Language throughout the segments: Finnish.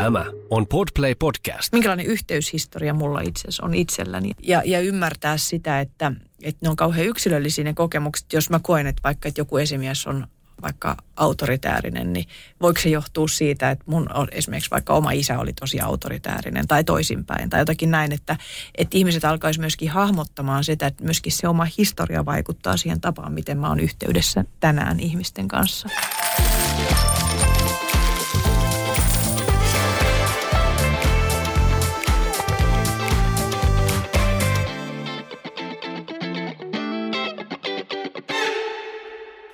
Tämä on Podplay Podcast. minkälainen yhteyshistoria mulla itse asiassa on itselläni. Ja, ja ymmärtää sitä, että, että ne on kauhean yksilöllisiä ne kokemukset. Jos mä koen, että vaikka että joku esimies on vaikka autoritäärinen, niin voiko se johtua siitä, että mun esimerkiksi vaikka oma isä oli tosi autoritäärinen tai toisinpäin tai jotakin näin, että, että ihmiset alkaisi myöskin hahmottamaan sitä, että myöskin se oma historia vaikuttaa siihen tapaan, miten mä oon yhteydessä tänään ihmisten kanssa.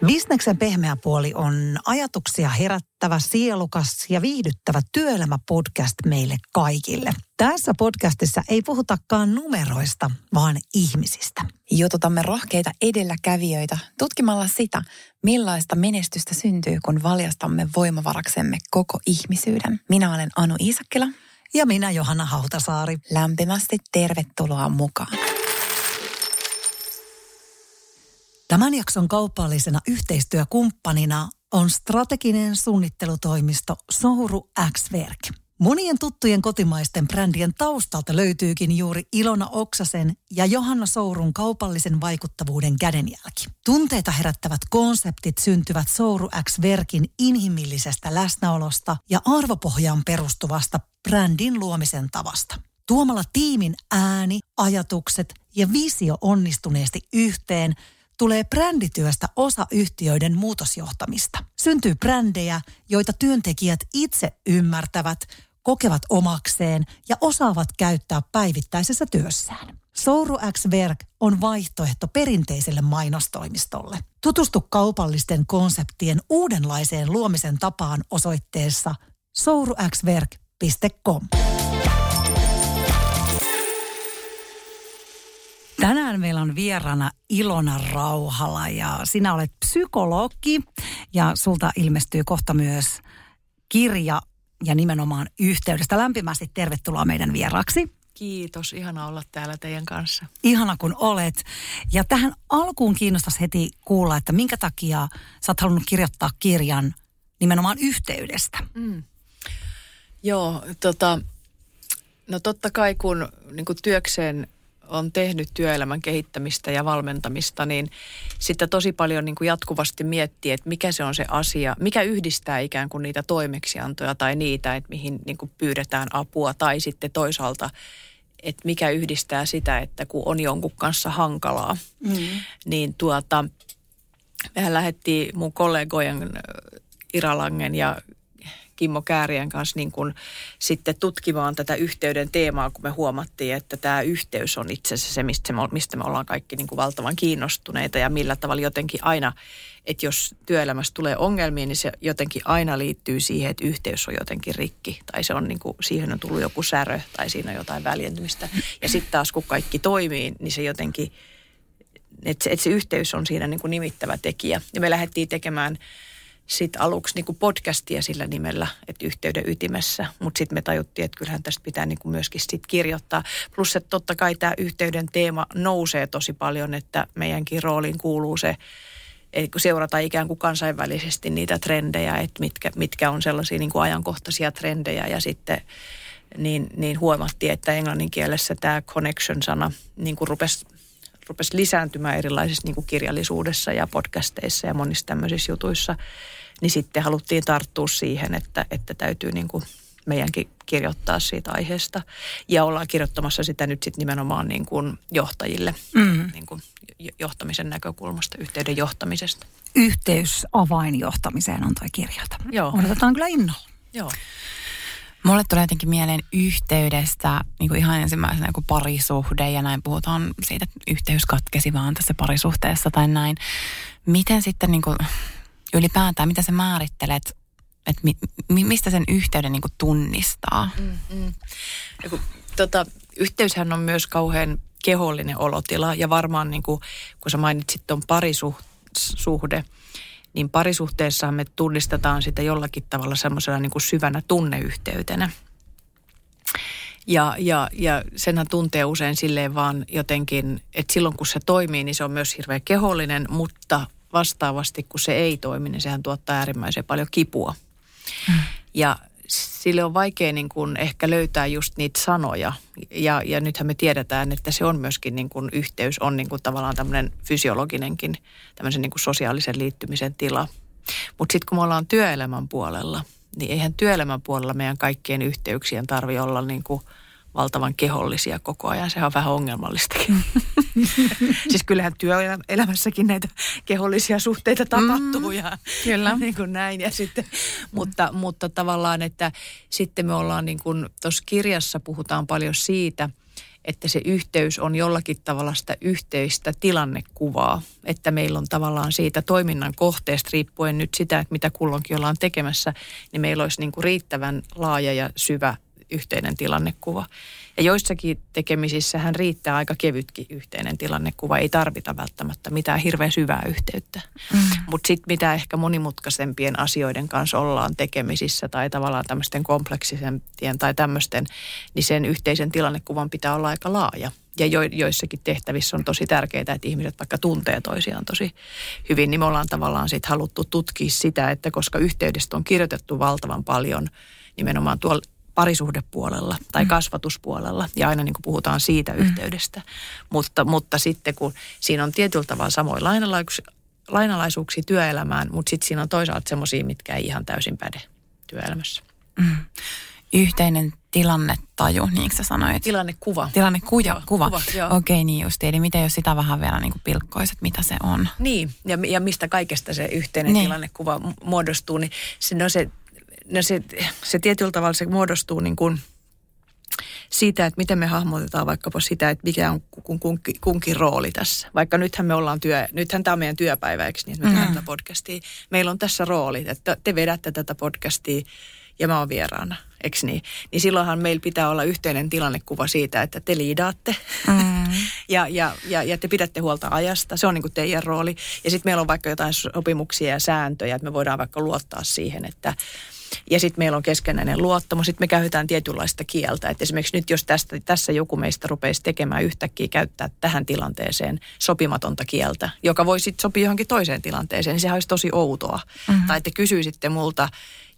Bisneksen pehmeä puoli on ajatuksia herättävä, sielukas ja viihdyttävä työelämäpodcast meille kaikille. Tässä podcastissa ei puhutakaan numeroista, vaan ihmisistä. Jututamme rohkeita edelläkävijöitä tutkimalla sitä, millaista menestystä syntyy, kun valjastamme voimavaraksemme koko ihmisyyden. Minä olen Anu Iisakkila. Ja minä Johanna Hautasaari. Lämpimästi tervetuloa mukaan. Tämän jakson kaupallisena yhteistyökumppanina on strateginen suunnittelutoimisto Souru X-Werk. Monien tuttujen kotimaisten brändien taustalta löytyykin juuri Ilona Oksasen ja Johanna Sourun kaupallisen vaikuttavuuden kädenjälki. Tunteita herättävät konseptit syntyvät Souru X-Werkin inhimillisestä läsnäolosta ja arvopohjaan perustuvasta brändin luomisen tavasta. Tuomalla tiimin ääni, ajatukset ja visio onnistuneesti yhteen – tulee brändityöstä osa yhtiöiden muutosjohtamista. Syntyy brändejä, joita työntekijät itse ymmärtävät, kokevat omakseen ja osaavat käyttää päivittäisessä työssään. Souru X Werk on vaihtoehto perinteiselle mainostoimistolle. Tutustu kaupallisten konseptien uudenlaiseen luomisen tapaan osoitteessa souruxwerk.com. Tänään meillä on vierana Ilona Rauhala ja sinä olet psykologi ja sulta ilmestyy kohta myös kirja ja nimenomaan yhteydestä. Lämpimästi tervetuloa meidän vieraksi. Kiitos, ihana olla täällä teidän kanssa. Ihana kun olet. Ja tähän alkuun kiinnostaisi heti kuulla, että minkä takia sä oot halunnut kirjoittaa kirjan nimenomaan yhteydestä. Mm. Joo, tota, no totta kai kun niin työkseen on tehnyt työelämän kehittämistä ja valmentamista, niin sitten tosi paljon niin kuin jatkuvasti miettii, että mikä se on se asia, mikä yhdistää ikään kuin niitä toimeksiantoja tai niitä, että mihin niin kuin pyydetään apua tai sitten toisaalta, että mikä yhdistää sitä, että kun on jonkun kanssa hankalaa, mm. niin tuota, mehän lähdettiin mun kollegojen Iralangen ja Kimmo Käärien kanssa niin kuin sitten tutkimaan tätä yhteyden teemaa, kun me huomattiin, että tämä yhteys on itse asiassa se, mistä me, mistä me ollaan kaikki niin kuin valtavan kiinnostuneita ja millä tavalla jotenkin aina, että jos työelämässä tulee ongelmia, niin se jotenkin aina liittyy siihen, että yhteys on jotenkin rikki tai se on niin kuin, siihen on tullut joku särö tai siinä on jotain väljentymistä. Ja sitten taas kun kaikki toimii, niin se jotenkin, että se, että se yhteys on siinä niin kuin nimittävä tekijä. Ja me lähdettiin tekemään sitten aluksi niin kuin podcastia sillä nimellä, että yhteyden ytimessä, mutta sitten me tajuttiin, että kyllähän tästä pitää niin kuin myöskin sit kirjoittaa. Plus, että totta kai tämä yhteyden teema nousee tosi paljon, että meidänkin rooliin kuuluu se, että seurata ikään kuin kansainvälisesti niitä trendejä, että mitkä, mitkä on sellaisia niin kuin ajankohtaisia trendejä ja sitten niin, niin huomattiin, että englannin kielessä tämä connection-sana niin kuin rupesi rupesi lisääntymään erilaisissa niin kuin kirjallisuudessa ja podcasteissa ja monissa tämmöisissä jutuissa, niin sitten haluttiin tarttua siihen, että, että täytyy niin kuin meidänkin kirjoittaa siitä aiheesta. Ja ollaan kirjoittamassa sitä nyt sitten nimenomaan niin kuin johtajille mm. niin kuin johtamisen näkökulmasta, yhteyden johtamisesta. Yhteys avainjohtamiseen on tuo kirjata. Joo. Odotetaan kyllä innolla. Joo. Mulle tulee jotenkin mieleen yhteydestä niin kuin ihan ensimmäisenä kuin parisuhde ja näin puhutaan siitä, että yhteys katkesi vaan tässä parisuhteessa tai näin. Miten sitten niin kuin, ylipäätään, mitä sä määrittelet, että mi, mi, mistä sen yhteyden niin tunnistaa? Mm, mm. Tota, yhteyshän on myös kauhean kehollinen olotila ja varmaan niin kuin, kun sä mainitsit tuon parisuhde, niin parisuhteessa me tunnistetaan sitä jollakin tavalla semmoisena niin syvänä tunneyhteytenä. Ja, ja, ja senhän tuntee usein silleen vaan jotenkin, että silloin kun se toimii, niin se on myös hirveän kehollinen, mutta vastaavasti kun se ei toimi, niin sehän tuottaa äärimmäisen paljon kipua. Hmm. Ja sille on vaikea niin kuin ehkä löytää just niitä sanoja. Ja, ja nythän me tiedetään, että se on myöskin niin kuin yhteys, on niin kuin tavallaan tämmöinen fysiologinenkin, tämmöisen niin kuin sosiaalisen liittymisen tila. Mutta sitten kun me ollaan työelämän puolella, niin eihän työelämän puolella meidän kaikkien yhteyksien tarvi olla niin kuin – valtavan kehollisia koko ajan. Se on vähän ongelmallistakin. siis kyllähän työelämässäkin näitä kehollisia suhteita tapahtuu mm, ja kyllä. niin kuin näin. Ja sitten, mutta, mutta tavallaan, että sitten me ollaan niin kuin tuossa kirjassa puhutaan paljon siitä, että se yhteys on jollakin tavalla sitä yhteistä tilannekuvaa. Että meillä on tavallaan siitä toiminnan kohteesta riippuen nyt sitä, että mitä kulloinkin ollaan tekemässä, niin meillä olisi niin kuin riittävän laaja ja syvä yhteinen tilannekuva. Ja joissakin tekemisissä hän riittää aika kevytkin yhteinen tilannekuva. Ei tarvita välttämättä mitään hirveän syvää yhteyttä. Mm. Mutta sitten mitä ehkä monimutkaisempien asioiden kanssa ollaan tekemisissä tai tavallaan tämmöisten kompleksisempien tai tämmöisten, niin sen yhteisen tilannekuvan pitää olla aika laaja. Ja jo, joissakin tehtävissä on tosi tärkeää, että ihmiset vaikka tuntee toisiaan tosi hyvin, niin me ollaan tavallaan sitten haluttu tutkia sitä, että koska yhteydestä on kirjoitettu valtavan paljon nimenomaan tuolla parisuhdepuolella tai mm. kasvatuspuolella ja aina niin kuin puhutaan siitä mm. yhteydestä. Mutta, mutta sitten kun siinä on tietyllä tavalla samoin lainalaisuuksia, lainalaisuuksia työelämään, mutta sitten siinä on toisaalta semmoisia, mitkä ei ihan täysin päde työelämässä. Mm. Yhteinen tilannetaju, niin kuin sä sanoit? Tilannekuva. Tilannekuva, joo, kuva. kuva Okei, niin just. Eli miten jos sitä vähän vielä niin pilkkoiset, mitä se on? Niin, ja, ja mistä kaikesta se yhteinen niin. tilannekuva muodostuu, niin se, no se no se, se tietyllä tavalla se muodostuu niin kuin siitä, että miten me hahmotetaan vaikkapa sitä, että mikä on kunkin, kunkin rooli tässä. Vaikka nythän me ollaan työ, nythän tämä on meidän työpäivä, eikö niin, että me tehdään mm. tätä podcastia. Meillä on tässä rooli, että te vedätte tätä podcastia ja mä oon vieraana, eikö niin? Niin silloinhan meillä pitää olla yhteinen tilannekuva siitä, että te liidaatte mm. ja, ja, ja, ja te pidätte huolta ajasta. Se on niin kuin teidän rooli. Ja sitten meillä on vaikka jotain sopimuksia ja sääntöjä, että me voidaan vaikka luottaa siihen, että ja sitten meillä on keskenäinen luottamus. Sitten me käytetään tietynlaista kieltä. Et esimerkiksi nyt jos tästä, tässä joku meistä rupeisi tekemään yhtäkkiä käyttää tähän tilanteeseen sopimatonta kieltä, joka voi sitten sopia johonkin toiseen tilanteeseen, niin sehän olisi tosi outoa. Mm-hmm. Tai te kysyisitte multa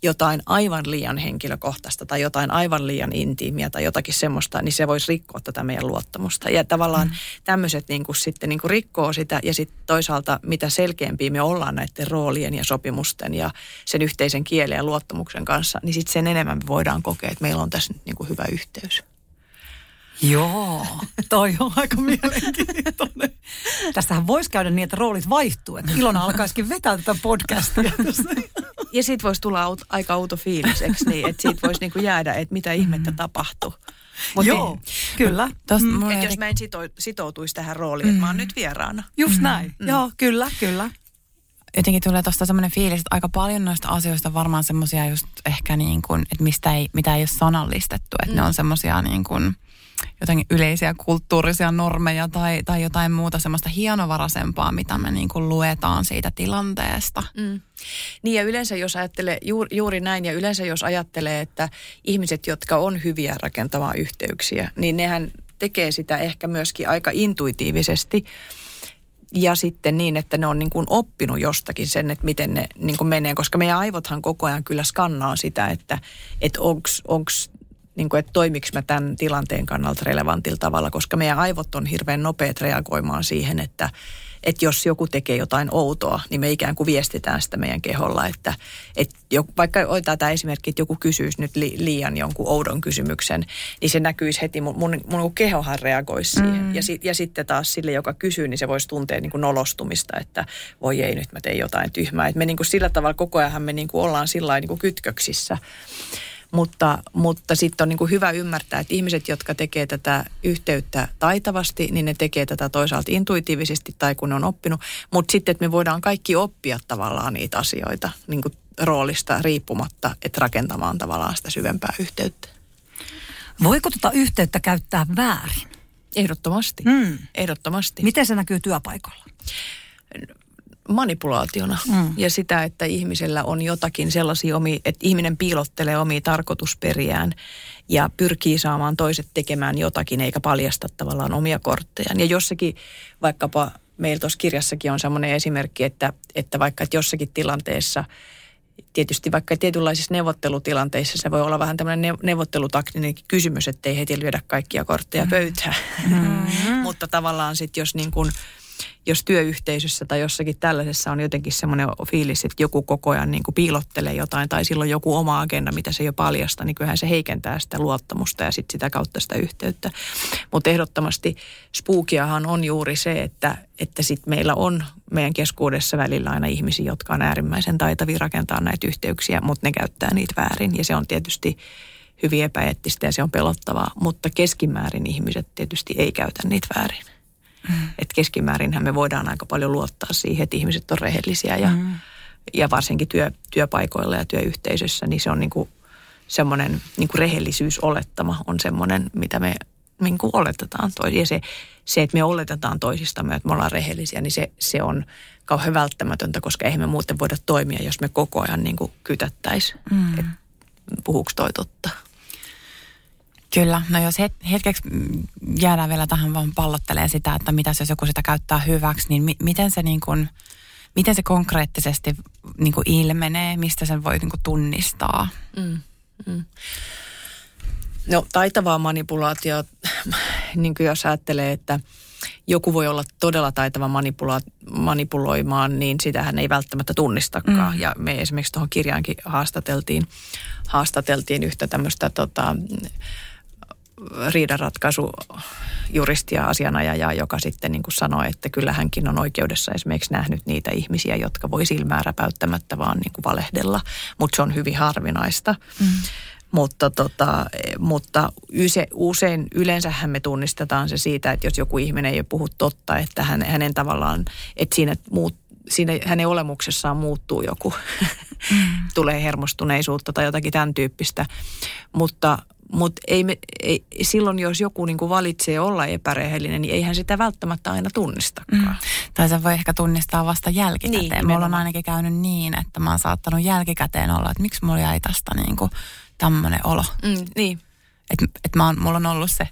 jotain aivan liian henkilökohtaista tai jotain aivan liian intiimiä tai jotakin semmoista, niin se voisi rikkoa tätä meidän luottamusta. Ja tavallaan mm. tämmöiset niin kuin sitten niin kuin rikkoo sitä ja sitten toisaalta mitä selkeämpiä me ollaan näiden roolien ja sopimusten ja sen yhteisen kielen ja luottamuksen kanssa, niin sitten sen enemmän me voidaan kokea, että meillä on tässä niin kuin hyvä yhteys. Joo, toi on aika mielenkiintoinen. Tässähän voisi käydä niin, että roolit vaihtuu, että Ilona alkaisikin vetää tätä podcastia. Ja siitä voisi tulla aut, aika outo fiilis, eikö niin? Että siitä voisi niinku jäädä, että mitä ihmettä mm. tapahtuu. Mut Joo, niin, kyllä. Tos, mm. Että jos mä en sito, sitoutuisi tähän rooliin, mm. että mä oon mm. nyt vieraana. Just mm. näin. Mm. Joo, kyllä, kyllä. Jotenkin tulee tuosta semmoinen fiilis, että aika paljon noista asioista varmaan semmoisia just ehkä niin kuin, että mistä ei, mitä ei ole sanallistettu. Että mm. ne on semmoisia niin kuin – jotenkin yleisiä kulttuurisia normeja tai, tai jotain muuta semmoista hienovaraisempaa, mitä me niin kuin luetaan siitä tilanteesta. Mm. Niin ja yleensä jos ajattelee juuri, juuri näin ja yleensä jos ajattelee, että ihmiset, jotka on hyviä rakentamaan yhteyksiä, niin nehän tekee sitä ehkä myöskin aika intuitiivisesti ja sitten niin, että ne on niin kuin oppinut jostakin sen, että miten ne niin kuin menee, koska meidän aivothan koko ajan kyllä skannaa sitä, että, että onko niin kuin, että toimiks mä tämän tilanteen kannalta relevantilla tavalla, koska meidän aivot on hirveän nopeat reagoimaan siihen, että, että jos joku tekee jotain outoa, niin me ikään kuin viestitään sitä meidän keholla, että, että jo, vaikka otetaan tämä esimerkki, että joku kysyisi nyt li, liian jonkun oudon kysymyksen, niin se näkyisi heti, mun, mun, mun kehohan reagoisi siihen. Mm. Ja, si, ja sitten taas sille, joka kysyy, niin se voisi tuntea niin kuin nolostumista, että voi ei, nyt mä teen jotain tyhmää. Että me niin kuin sillä tavalla koko ajan me niin kuin ollaan sillä niin kuin kytköksissä. Mutta, mutta sitten on niin kuin hyvä ymmärtää, että ihmiset, jotka tekee tätä yhteyttä taitavasti, niin ne tekee tätä toisaalta intuitiivisesti tai kun ne on oppinut. Mutta sitten, että me voidaan kaikki oppia tavallaan niitä asioita niin kuin roolista riippumatta, että rakentamaan tavallaan sitä syvempää yhteyttä. Voiko tuota yhteyttä käyttää väärin? Ehdottomasti. Hmm. Ehdottomasti. Miten se näkyy työpaikalla? Manipulaationa mm. ja sitä, että ihmisellä on jotakin sellaisia omi, että ihminen piilottelee omia tarkoitusperiään ja pyrkii saamaan toiset tekemään jotakin eikä paljasta tavallaan omia korttejaan. Ja jossakin vaikkapa meillä tuossa kirjassakin on sellainen esimerkki, että, että vaikka että jossakin tilanteessa tietysti vaikka tietynlaisissa neuvottelutilanteissa se voi olla vähän tämmöinen neuvottelutaktinen kysymys, ettei heti lyödä kaikkia kortteja mm. pöytään. Mm-hmm. Mutta tavallaan sitten jos niin kuin, jos työyhteisössä tai jossakin tällaisessa on jotenkin semmoinen fiilis, että joku koko ajan niin kuin piilottelee jotain tai silloin joku oma agenda, mitä se jo paljasta, niin kyllähän se heikentää sitä luottamusta ja sitten sitä kautta sitä yhteyttä. Mutta ehdottomasti spookiahan on juuri se, että, että sit meillä on meidän keskuudessa välillä aina ihmisiä, jotka on äärimmäisen taitavia rakentaa näitä yhteyksiä, mutta ne käyttää niitä väärin ja se on tietysti hyvin epäeettistä ja se on pelottavaa, mutta keskimäärin ihmiset tietysti ei käytä niitä väärin. Että keskimäärinhän me voidaan aika paljon luottaa siihen, että ihmiset on rehellisiä ja, mm. ja varsinkin työ, työpaikoilla ja työyhteisössä, niin se on niin kuin semmoinen niin kuin rehellisyysolettama on semmoinen, mitä me niin kuin oletetaan toisiin. Ja se, se, että me oletetaan toisistamme, että me ollaan rehellisiä, niin se, se on kauhean välttämätöntä, koska eihän me muuten voida toimia, jos me koko ajan niin kuin kytättäisiin, mm. että puhuuko toi totta. Kyllä, no jos hetkeksi jäädään vielä tähän vaan pallottelee sitä, että mitä jos joku sitä käyttää hyväksi, niin mi- miten se niin kuin, miten se konkreettisesti niin kuin ilmenee, mistä sen voi niin kuin tunnistaa? Mm, mm. No taitavaa manipulaatio, niin kuin jos ajattelee, että joku voi olla todella taitava manipula- manipuloimaan, niin sitähän ei välttämättä tunnistakaan. Mm. Ja me esimerkiksi tuohon kirjaankin haastateltiin, haastateltiin yhtä tämmöistä tota, riidanratkaisu juristi ja asianajajaa, joka sitten niin kuin sanoi, että kyllä hänkin on oikeudessa esimerkiksi nähnyt niitä ihmisiä, jotka voi silmää räpäyttämättä vaan niin kuin valehdella, mutta se on hyvin harvinaista. Mm. Mutta, tota, mutta use, usein, yleensähän me tunnistetaan se siitä, että jos joku ihminen ei puhu totta, että hän, hänen tavallaan, että siinä, muut, siinä hänen olemuksessaan muuttuu joku, mm. tulee hermostuneisuutta tai jotakin tämän tyyppistä. Mutta mutta ei me, ei, silloin, jos joku niinku valitsee olla epärehellinen, niin eihän sitä välttämättä aina tunnistakaan. Mm. Tai se voi ehkä tunnistaa vasta jälkikäteen. Niin, Mulla on ainakin käynyt niin, että mä oon saattanut jälkikäteen olla, että miksi mulla jäi tästä niinku tämmöinen olo. Mm, niin. Että et mä oon, mulla on ollut se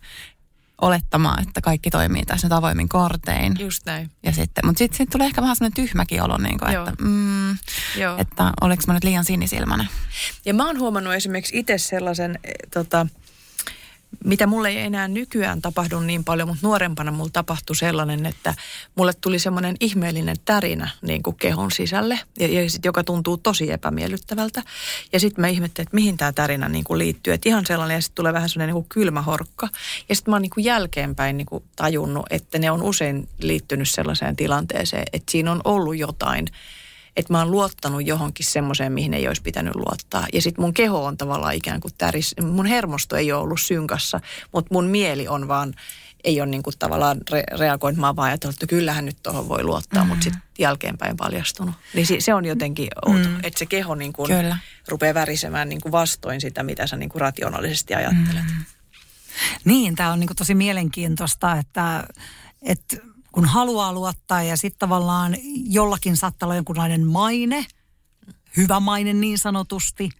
olettamaan, että kaikki toimii tässä nyt avoimin kortein. Just näin. Ja sitten, mutta sitten sit tulee ehkä vähän semmoinen tyhmäkin olo, niin kuin, että, mm, Joo. että oliko mä nyt liian sinisilmäinen. Ja mä oon huomannut esimerkiksi itse sellaisen, e, tota, mitä mulle ei enää nykyään tapahdu niin paljon, mutta nuorempana mulla tapahtui sellainen, että mulle tuli semmoinen ihmeellinen tärinä niin kuin kehon sisälle, ja, ja sit, joka tuntuu tosi epämiellyttävältä. Ja sitten mä ihmettelin, että mihin tämä tärinä niin kuin liittyy. Että ihan sellainen, ja sitten tulee vähän sellainen niin kuin kylmä horkka. Ja sitten mä oon niin kuin jälkeenpäin niin kuin tajunnut, että ne on usein liittynyt sellaiseen tilanteeseen, että siinä on ollut jotain – että mä oon luottanut johonkin semmoiseen, mihin ei olisi pitänyt luottaa. Ja sitten mun keho on tavallaan ikään kuin täris, mun hermosto ei ole ollut synkassa, mutta mun mieli on vaan, ei ole niin kuin tavallaan re- reagoinut. Mä oon vaan ajatellut, että kyllähän nyt tuohon voi luottaa, mm. mutta sitten jälkeenpäin paljastunut. Niin se, se on jotenkin outo, mm. että se keho niin kuin Kyllä. rupeaa värisemään niin kuin vastoin sitä, mitä sä niin kuin rationaalisesti ajattelet. Mm. Niin, tämä on niin kuin tosi mielenkiintoista, että, että kun haluaa luottaa ja sitten tavallaan jollakin saattaa olla jonkunlainen maine, hyvä maine niin sanotusti.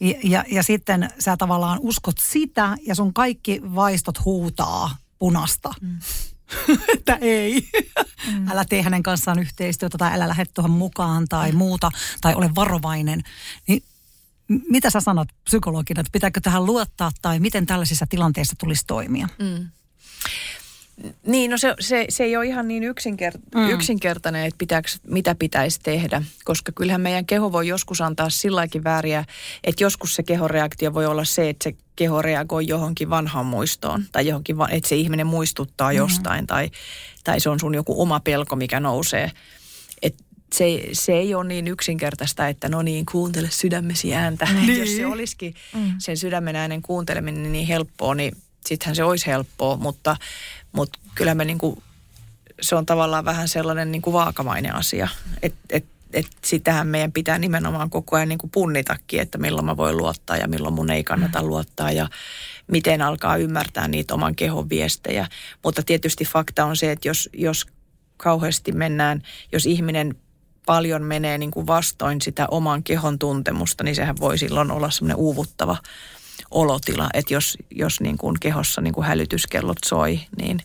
Ja, ja, ja sitten sä tavallaan uskot sitä ja sun kaikki vaistot huutaa punasta. Mm. että ei, mm. älä tee hänen kanssaan yhteistyötä tai älä lähde tuohon mukaan tai mm. muuta tai ole varovainen. Niin mitä sä sanot psykologina, että pitääkö tähän luottaa tai miten tällaisissa tilanteissa tulisi toimia? Mm. Niin, no se, se, se ei ole ihan niin yksinkert, mm. yksinkertainen, että pitääks, mitä pitäisi tehdä, koska kyllähän meidän keho voi joskus antaa silläkin vääriä, että joskus se kehoreaktio voi olla se, että se keho reagoi johonkin vanhaan muistoon tai johonkin, että se ihminen muistuttaa mm. jostain tai, tai se on sun joku oma pelko, mikä nousee. Et se, se ei ole niin yksinkertaista, että no niin, kuuntele sydämesi ääntä. Niin. Jos se olisikin mm. sen sydämen äänen kuunteleminen niin helppoa, niin sittenhän se olisi helppoa, mutta, mutta kyllä me niin kuin, se on tavallaan vähän sellainen niin kuin vaakamainen asia, että et, et sitähän meidän pitää nimenomaan koko ajan niin kuin punnitakin, että milloin mä voin luottaa ja milloin mun ei kannata mm. luottaa ja miten alkaa ymmärtää niitä oman kehon viestejä. Mutta tietysti fakta on se, että jos, jos kauheasti mennään, jos ihminen paljon menee niin kuin vastoin sitä oman kehon tuntemusta, niin sehän voi silloin olla semmoinen uuvuttava olotila, että jos, jos niin kuin kehossa niin kuin hälytyskellot soi, niin,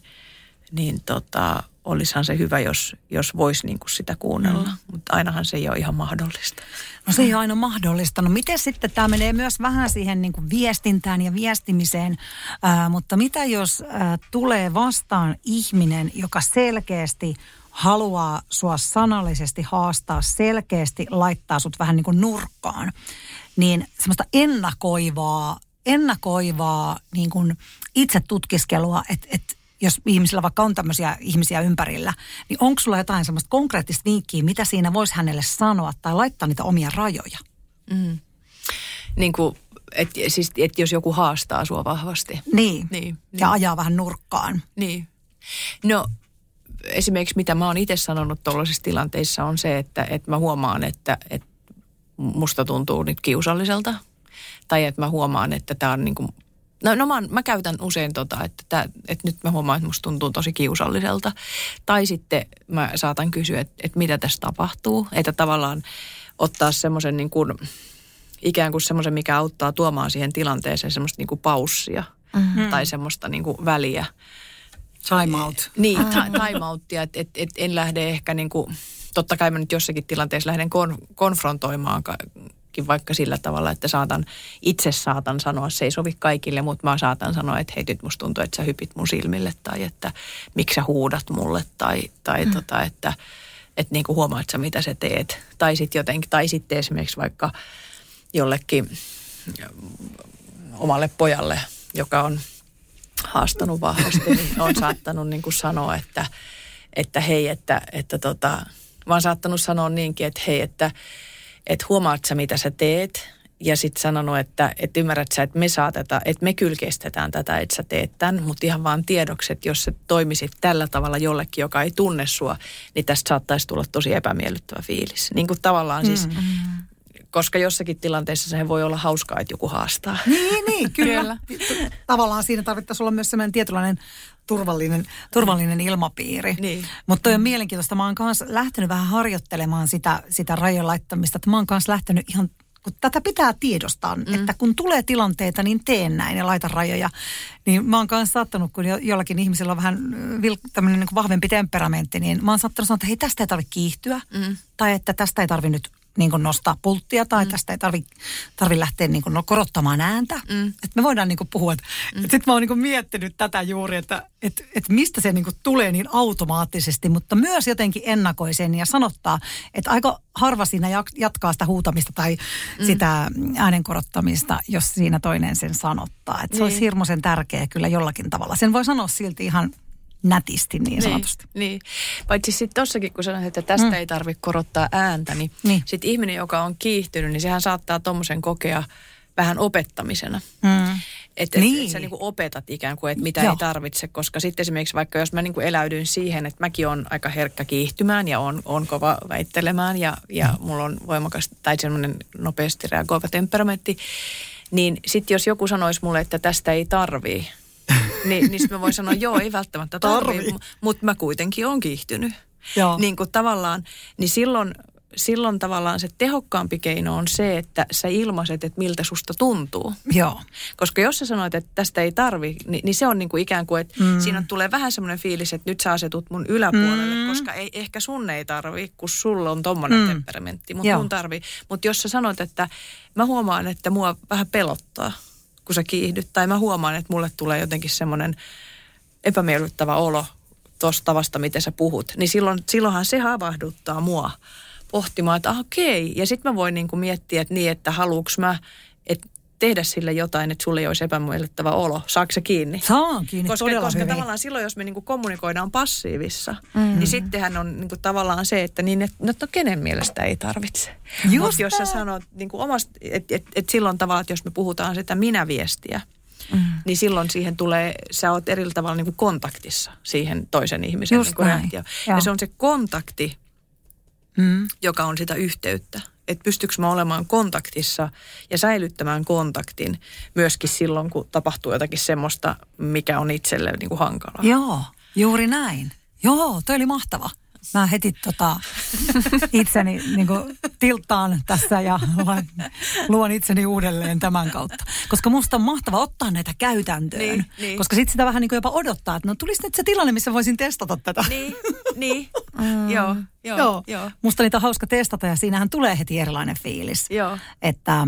niin tota, olisihan se hyvä, jos, jos voisi niin kuin sitä kuunnella. Mm. Mutta ainahan se ei ole ihan mahdollista. No se ei ole aina mahdollista. No miten sitten tämä menee myös vähän siihen niin kuin viestintään ja viestimiseen, ää, mutta mitä jos ää, tulee vastaan ihminen, joka selkeästi haluaa sua sanallisesti haastaa, selkeästi laittaa sut vähän niin kuin nurkkaan, niin semmoista ennakoivaa, ennakoivaa niin kuin itse tutkiskelua, että et, jos ihmisillä vaikka on tämmöisiä ihmisiä ympärillä, niin onko sulla jotain semmoista konkreettista vinkkiä, mitä siinä voisi hänelle sanoa tai laittaa niitä omia rajoja? Mm. Niin kuin, et, siis, et jos joku haastaa sua vahvasti. Niin. niin ja niin. ajaa vähän nurkkaan. Niin. No esimerkiksi mitä mä oon itse sanonut tuollaisissa tilanteissa on se, että, että mä huomaan, että, että musta tuntuu nyt kiusalliselta. Tai että mä huomaan, että tämä on niin kuin No, no mä, mä käytän usein tota, että, tää, että nyt mä huomaan, että musta tuntuu tosi kiusalliselta. Tai sitten mä saatan kysyä, että, että mitä tässä tapahtuu. Että tavallaan ottaa semmoisen niin kuin, ikään kuin semmoisen, mikä auttaa tuomaan siihen tilanteeseen semmoista niin kuin paussia. Mm-hmm. Tai semmoista niin kuin väliä. Time out. Niin, time outtia. Että et, et en lähde ehkä niin kuin, totta kai mä nyt jossakin tilanteessa lähden kon, konfrontoimaan vaikka sillä tavalla, että saatan, itse saatan sanoa, se ei sovi kaikille, mutta mä saatan sanoa, että hei nyt musta tuntuu, että sä hypit mun silmille tai että miksi sä huudat mulle tai, tai mm. tota, että, että niin kuin huomaat sä mitä sä teet. Tai sitten jotenkin, tai sitten esimerkiksi vaikka jollekin omalle pojalle, joka on haastanut vahvasti, niin on saattanut niin kuin sanoa, että, että hei, että, että tota, mä oon saattanut sanoa niinkin, että hei, että että huomaat sä mitä sä teet ja sitten sanonut, että, että ymmärrät sä, että me saateta, että me kylkestetään tätä, että sä teet tämän, mutta ihan vaan tiedoksi, että jos sä toimisit tällä tavalla jollekin, joka ei tunne sua, niin tästä saattaisi tulla tosi epämiellyttävä fiilis. Niin kuin tavallaan siis, mm. Koska jossakin tilanteessa se voi olla hauskaa, että joku haastaa. Niin, niin, kyllä. Tavallaan siinä tarvittaisi olla myös sellainen tietynlainen turvallinen, turvallinen ilmapiiri. Niin. Mutta on mielenkiintoista. Mä oon kanssa lähtenyt vähän harjoittelemaan sitä, sitä rajojen laittamista. Että mä oon kanssa lähtenyt ihan kun tätä pitää tiedostaa, mm. että kun tulee tilanteita, niin teen näin ja laita rajoja. Niin mä oon kanssa saattanut, kun jollakin ihmisellä on vähän tämmöinen niin vahvempi temperamentti, niin mä oon saattanut sanoa, että hei tästä ei tarvitse kiihtyä. Mm. Tai että tästä ei tarvitse nyt niin kuin nostaa pulttia tai mm. tästä ei tarvi, tarvi lähteä niin kuin no, korottamaan ääntä. Mm. Että me voidaan niin kuin puhua. Mm. Sitten mä oon niin kuin miettinyt tätä juuri, että, että, että mistä se niin kuin tulee niin automaattisesti, mutta myös jotenkin ennakoisen ja sanottaa, että aika harva siinä jatkaa sitä huutamista tai mm. sitä äänen korottamista, jos siinä toinen sen sanottaa. Että se niin. olisi hirmuisen tärkeä kyllä jollakin tavalla. Sen voi sanoa silti ihan nätisti niin, niin sanotusti. Niin, niin. paitsi sitten tossakin, kun sanoit, että tästä mm. ei tarvitse korottaa ääntä, niin, niin. sitten ihminen, joka on kiihtynyt, niin sehän saattaa tuommoisen kokea vähän opettamisena. Mm. Että niin. et, et sä niinku opetat ikään kuin, että mitä Joo. ei tarvitse, koska sitten esimerkiksi vaikka jos mä niinku eläydyn siihen, että mäkin on aika herkkä kiihtymään ja on, on kova väittelemään ja, ja mm. mulla on voimakas tai semmoinen nopeasti reagoiva temperamentti, niin sitten jos joku sanoisi mulle, että tästä ei tarvii, niin, niin sitten mä voin sanoa, joo, ei välttämättä tarvii, Tarvi. mutta mä kuitenkin on kiihtynyt. Joo. Niin kuin tavallaan, niin silloin, silloin tavallaan se tehokkaampi keino on se, että sä ilmaiset, että miltä susta tuntuu. Joo. Koska jos sä sanoit, että tästä ei tarvi, niin, niin se on niin kuin ikään kuin, että mm. siinä tulee vähän semmoinen fiilis, että nyt sä asetut mun yläpuolelle, mm. koska ei, ehkä sun ei tarvi, kun sulla on tommonen mm. temperamentti, mutta mun tarvi. Mutta jos sä sanot, että mä huomaan, että mua vähän pelottaa, kun sä kiihdyt. Tai mä huomaan, että mulle tulee jotenkin semmoinen epämiellyttävä olo tuosta tavasta, miten sä puhut. Niin silloin, silloinhan se havahduttaa mua pohtimaan, että ah, okei. Ja sitten mä voin niinku miettiä, että niin, että haluuks mä, tehdä sille jotain, että sulle ei olisi epämiellyttävä olo. Saako se kiinni? Saan kiinni, koska, todella koska hyvin. tavallaan silloin, jos me niinku kommunikoidaan passiivissa, mm. niin sittenhän on niinku tavallaan se, että niin, et, no, kenen mielestä ei tarvitse. Mutta jos sä sanot niinku omasta, että et, et silloin tavallaan, että jos me puhutaan sitä minä-viestiä, Mm. niin silloin siihen tulee, sä oot eri tavalla niin kuin kontaktissa siihen toisen ihmisen Just niin reaktio. Ja se on se kontakti, mm. joka on sitä yhteyttä että pystyykö mä olemaan kontaktissa ja säilyttämään kontaktin myöskin silloin, kun tapahtuu jotakin semmoista, mikä on itselle niin kuin hankalaa. Joo, juuri näin. Joo, toi oli mahtava. Mä heti tota, itseni niin kuin, tilttaan tässä ja luon itseni uudelleen tämän kautta. Koska musta on mahtava ottaa näitä käytäntöön. Niin, niin. Koska sitten sitä vähän niin kuin jopa odottaa, että no tulisi nyt se tilanne, missä voisin testata tätä. Niin, niin. Mm. joo, joo, joo. joo. Musta niitä on hauska testata ja siinähän tulee heti erilainen fiilis. Joo. Että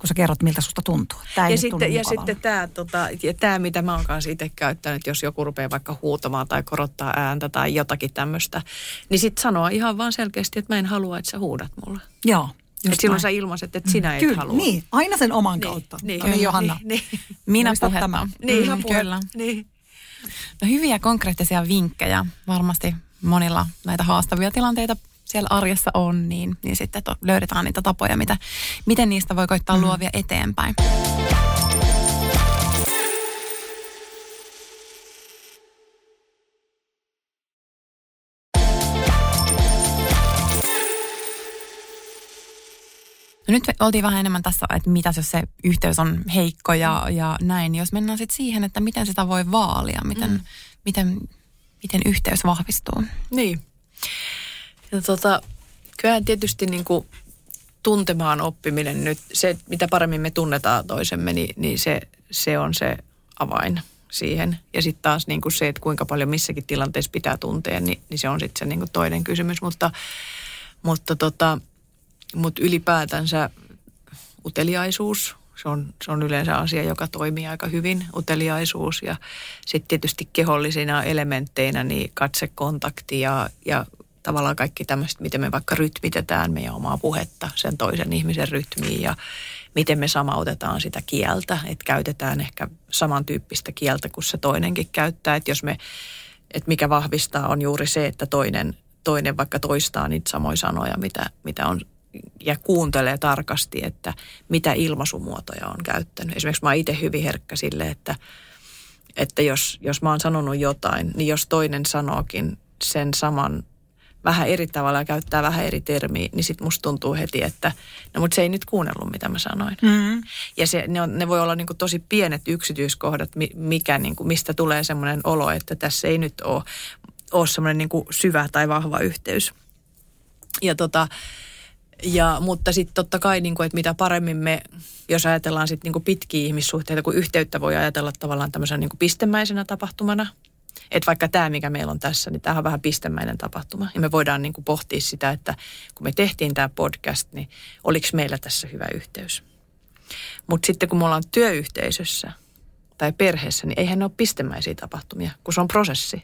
kun sä kerrot, miltä susta tuntuu. Tää ja sitten, ja sitten tämä, tota, tämä, mitä mä oon kanssa itse käyttänyt, jos joku rupeaa vaikka huutamaan tai korottaa ääntä tai jotakin tämmöistä, niin sitten sanoa ihan vaan selkeästi, että mä en halua, että sä huudat mulle. Joo. Että silloin sä ilmaiset, että sinä et Kyllä, halua. niin. Aina sen oman niin, kautta. Niin, niin, Johanna. Niin, niin. Minä puhetta. Niin, mm, kyllä. Niin. No, hyviä konkreettisia vinkkejä. Varmasti monilla näitä haastavia tilanteita siellä arjessa on, niin, niin sitten to, löydetään niitä tapoja, mitä, miten niistä voi koittaa mm. luovia eteenpäin. No nyt oltiin vähän enemmän tässä, että mitä jos se yhteys on heikko ja, ja näin. Niin jos mennään sitten siihen, että miten sitä voi vaalia, miten, mm. miten, miten yhteys vahvistuu. Niin. Ja tota, kyllähän tietysti niin kuin tuntemaan oppiminen nyt, se mitä paremmin me tunnetaan toisemme, niin, niin se, se on se avain siihen. Ja sitten taas niin kuin se, että kuinka paljon missäkin tilanteessa pitää tuntea, niin, niin se on sitten se niin kuin toinen kysymys. Mutta, mutta, tota, mutta ylipäätänsä uteliaisuus, se on, se on yleensä asia, joka toimii aika hyvin, uteliaisuus. Ja sitten tietysti kehollisina elementteinä niin katsekontakti ja, ja tavallaan kaikki tämmöistä, miten me vaikka rytmitetään meidän omaa puhetta sen toisen ihmisen rytmiin ja miten me samautetaan sitä kieltä, että käytetään ehkä samantyyppistä kieltä kuin se toinenkin käyttää, että jos me, että mikä vahvistaa on juuri se, että toinen, toinen vaikka toistaa niitä samoja sanoja, mitä, mitä on ja kuuntelee tarkasti, että mitä ilmaisumuotoja on käyttänyt. Esimerkiksi mä oon itse hyvin herkkä sille, että, että jos, jos mä oon sanonut jotain, niin jos toinen sanookin sen saman vähän eri tavalla ja käyttää vähän eri termiä, niin sitten musta tuntuu heti, että no mutta se ei nyt kuunnellut, mitä mä sanoin. Mm-hmm. Ja se, ne, on, ne voi olla niinku tosi pienet yksityiskohdat, mikä, niinku, mistä tulee semmoinen olo, että tässä ei nyt ole, ole semmoinen niinku syvä tai vahva yhteys. Ja tota, ja, mutta sitten totta kai, niin kuin, että mitä paremmin me, jos ajatellaan sitten niin pitkiä ihmissuhteita, kun yhteyttä voi ajatella tavallaan tämmöisenä niin pistemäisenä tapahtumana – että vaikka tämä, mikä meillä on tässä, niin tämä on vähän pistemäinen tapahtuma. Ja me voidaan niin kuin pohtia sitä, että kun me tehtiin tämä podcast, niin oliko meillä tässä hyvä yhteys. Mutta sitten kun me ollaan työyhteisössä tai perheessä, niin eihän ne ole pistemäisiä tapahtumia, kun se on prosessi.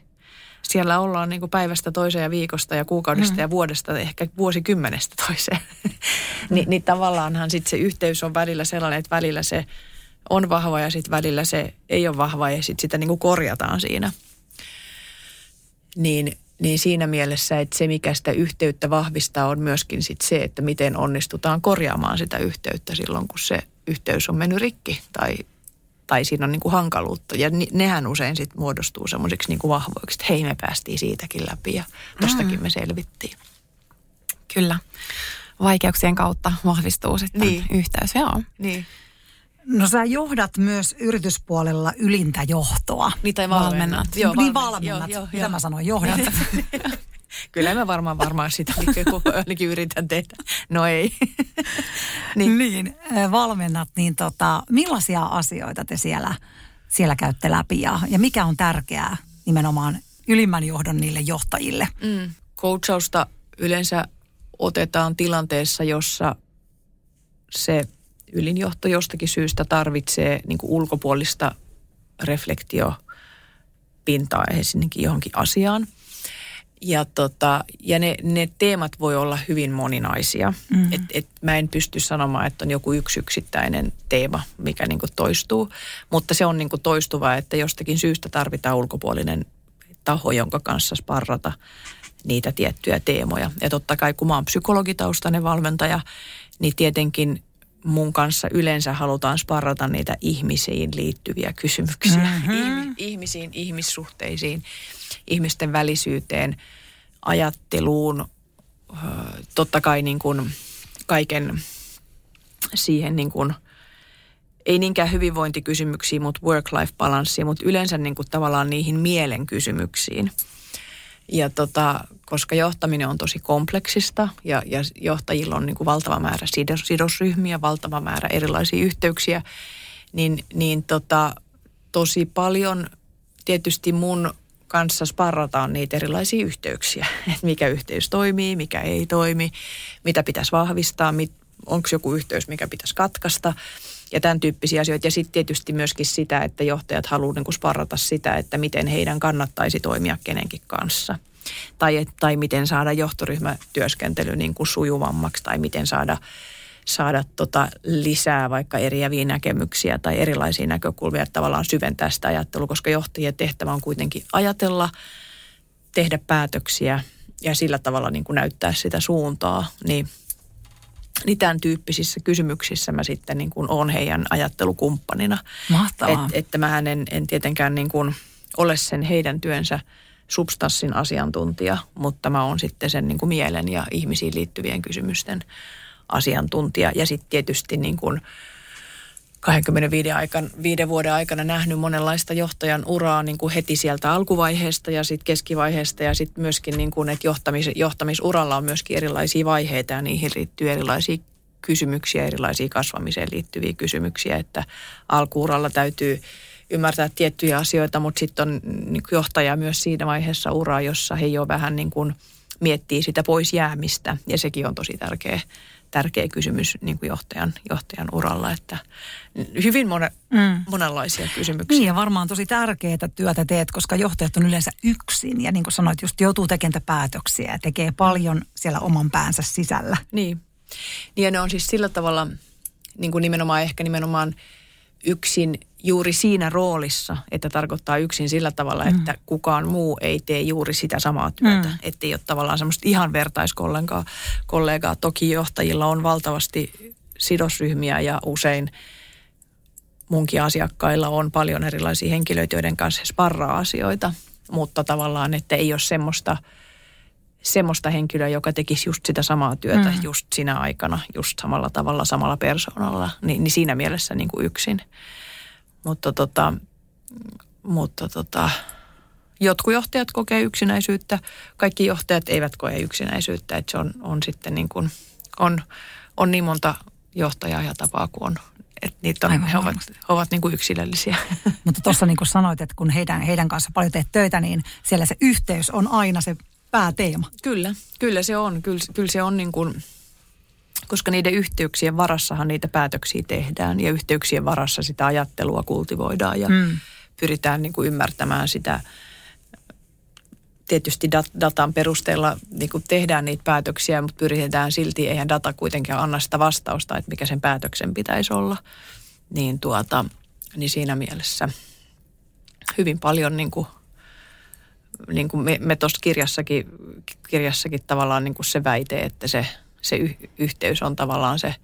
Siellä ollaan niin kuin päivästä toiseen ja viikosta ja kuukaudesta mm. ja vuodesta, ehkä vuosikymmenestä toiseen. Ni, niin tavallaanhan sitten se yhteys on välillä sellainen, että välillä se on vahva ja sitten välillä se ei ole vahva ja sitten sitä niin kuin korjataan siinä – niin, niin siinä mielessä, että se mikä sitä yhteyttä vahvistaa on myöskin sit se, että miten onnistutaan korjaamaan sitä yhteyttä silloin, kun se yhteys on mennyt rikki tai, tai siinä on niin kuin hankaluutta. Ja nehän usein sitten muodostuu semmoisiksi niin vahvoiksi, että hei me päästiin siitäkin läpi ja tostakin mm. me selvittiin. Kyllä. Vaikeuksien kautta vahvistuu sitten niin. yhteys, joo. Niin. No sä johdat myös yrityspuolella ylintä johtoa. Niin tai valmennat. Joo, niin valmennat. Joo, joo, Mitä joo. mä sanoin, johdat. Kyllä mä varmaan varmaan sitä ainakin yritän tehdä. No ei. niin. niin, valmennat, niin tota, millaisia asioita te siellä, siellä käytte läpi ja, ja mikä on tärkeää nimenomaan ylimmän johdon niille johtajille? Mm. Coachausta yleensä otetaan tilanteessa, jossa se ylinjohto jostakin syystä tarvitsee niin kuin ulkopuolista reflektiopintaa ensinnäkin johonkin asiaan. Ja, tota, ja ne, ne teemat voi olla hyvin moninaisia. Mm-hmm. Et, et mä en pysty sanomaan, että on joku yksi yksittäinen teema, mikä niin kuin toistuu. Mutta se on niin kuin toistuva, että jostakin syystä tarvitaan ulkopuolinen taho, jonka kanssa sparrata niitä tiettyjä teemoja. Ja totta kai, kun mä oon psykologitaustainen valmentaja, niin tietenkin mun kanssa yleensä halutaan sparrata niitä ihmisiin liittyviä kysymyksiä. Mm-hmm. Ihmisiin, ihmissuhteisiin, ihmisten välisyyteen, ajatteluun, totta kai niin kuin kaiken siihen niin kuin, ei niinkään hyvinvointikysymyksiin, mutta work-life balanssiin, mutta yleensä niin kuin tavallaan niihin mielen kysymyksiin. Ja tota, koska johtaminen on tosi kompleksista ja, ja johtajilla on niin kuin valtava määrä sidos, sidosryhmiä, valtava määrä erilaisia yhteyksiä, niin, niin tota, tosi paljon tietysti mun kanssa sparrataan niitä erilaisia yhteyksiä, että mikä yhteys toimii, mikä ei toimi, mitä pitäisi vahvistaa, mit, onko joku yhteys, mikä pitäisi katkaista ja tämän tyyppisiä asioita. Ja sitten tietysti myöskin sitä, että johtajat haluavat niin sparrata sitä, että miten heidän kannattaisi toimia kenenkin kanssa. Tai, tai miten saada johtoryhmätyöskentely niin kuin sujuvammaksi tai miten saada, saada tota lisää vaikka eriäviä näkemyksiä tai erilaisia näkökulmia, että tavallaan syventää sitä ajattelua, koska johtajien tehtävä on kuitenkin ajatella, tehdä päätöksiä ja sillä tavalla niin kuin näyttää sitä suuntaa, niin niin tämän tyyppisissä kysymyksissä mä sitten niin kuin olen heidän ajattelukumppanina. Mahtavaa. Et, että mä en, en tietenkään niin kuin ole sen heidän työnsä substanssin asiantuntija, mutta mä oon sitten sen niin kuin mielen ja ihmisiin liittyvien kysymysten asiantuntija. Ja sitten tietysti niin kuin 25 aikan, viiden vuoden aikana nähnyt monenlaista johtajan uraa niin kuin heti sieltä alkuvaiheesta ja sitten keskivaiheesta ja sitten myöskin, niin kuin, että johtamis, johtamisuralla on myöskin erilaisia vaiheita ja niihin liittyy erilaisia kysymyksiä, erilaisia kasvamiseen liittyviä kysymyksiä, että alkuuralla täytyy ymmärtää tiettyjä asioita, mutta sitten on niin johtaja myös siinä vaiheessa uraa, jossa he jo vähän niin kuin miettii sitä pois jäämistä ja sekin on tosi tärkeä tärkeä kysymys niin kuin johtajan, johtajan uralla, että hyvin mone, mm. monenlaisia kysymyksiä. Niin ja varmaan tosi tärkeää työtä teet, koska johtajat on yleensä yksin ja niin kuin sanoit, just joutuu tekemään päätöksiä ja tekee paljon siellä oman päänsä sisällä. Niin. Niin ja ne on siis sillä tavalla niin kuin nimenomaan ehkä nimenomaan yksin juuri siinä roolissa, että tarkoittaa yksin sillä tavalla, mm. että kukaan muu ei tee juuri sitä samaa työtä. Mm. Että ei ole tavallaan semmoista ihan vertaiskollegaa. Kollegaa. Toki johtajilla on valtavasti sidosryhmiä ja usein munkin asiakkailla on paljon erilaisia henkilöitä, joiden kanssa he sparraa asioita. Mutta tavallaan, että ei ole semmoista, semmoista henkilöä, joka tekisi just sitä samaa työtä mm. just sinä aikana, just samalla tavalla, samalla persoonalla. Ni, niin siinä mielessä niin kuin yksin. Mutta, tota, mutta tota, jotkut johtajat kokee yksinäisyyttä, kaikki johtajat eivät koe yksinäisyyttä, että se on, on sitten niin kuin, on, on niin monta johtajaa ja tapaa kuin on. Että niitä on, he ovat, he ovat niin kuin yksilöllisiä. Mutta tuossa niin kuin sanoit, että kun heidän, heidän kanssa paljon teet töitä, niin siellä se yhteys on aina se pääteema. Kyllä, kyllä se on. Kyllä, kyllä se on niin kuin, koska niiden yhteyksien varassahan niitä päätöksiä tehdään ja yhteyksien varassa sitä ajattelua kultivoidaan ja mm. pyritään niin kuin ymmärtämään sitä. Tietysti dat- datan perusteella niin kuin tehdään niitä päätöksiä, mutta pyritään silti, eihän data kuitenkaan anna sitä vastausta, että mikä sen päätöksen pitäisi olla. Niin, tuota, niin siinä mielessä hyvin paljon niin kuin niin kuin me, me tuossa kirjassakin, kirjassakin tavallaan niin kuin se väite, että se – se y- yhteys on tavallaan se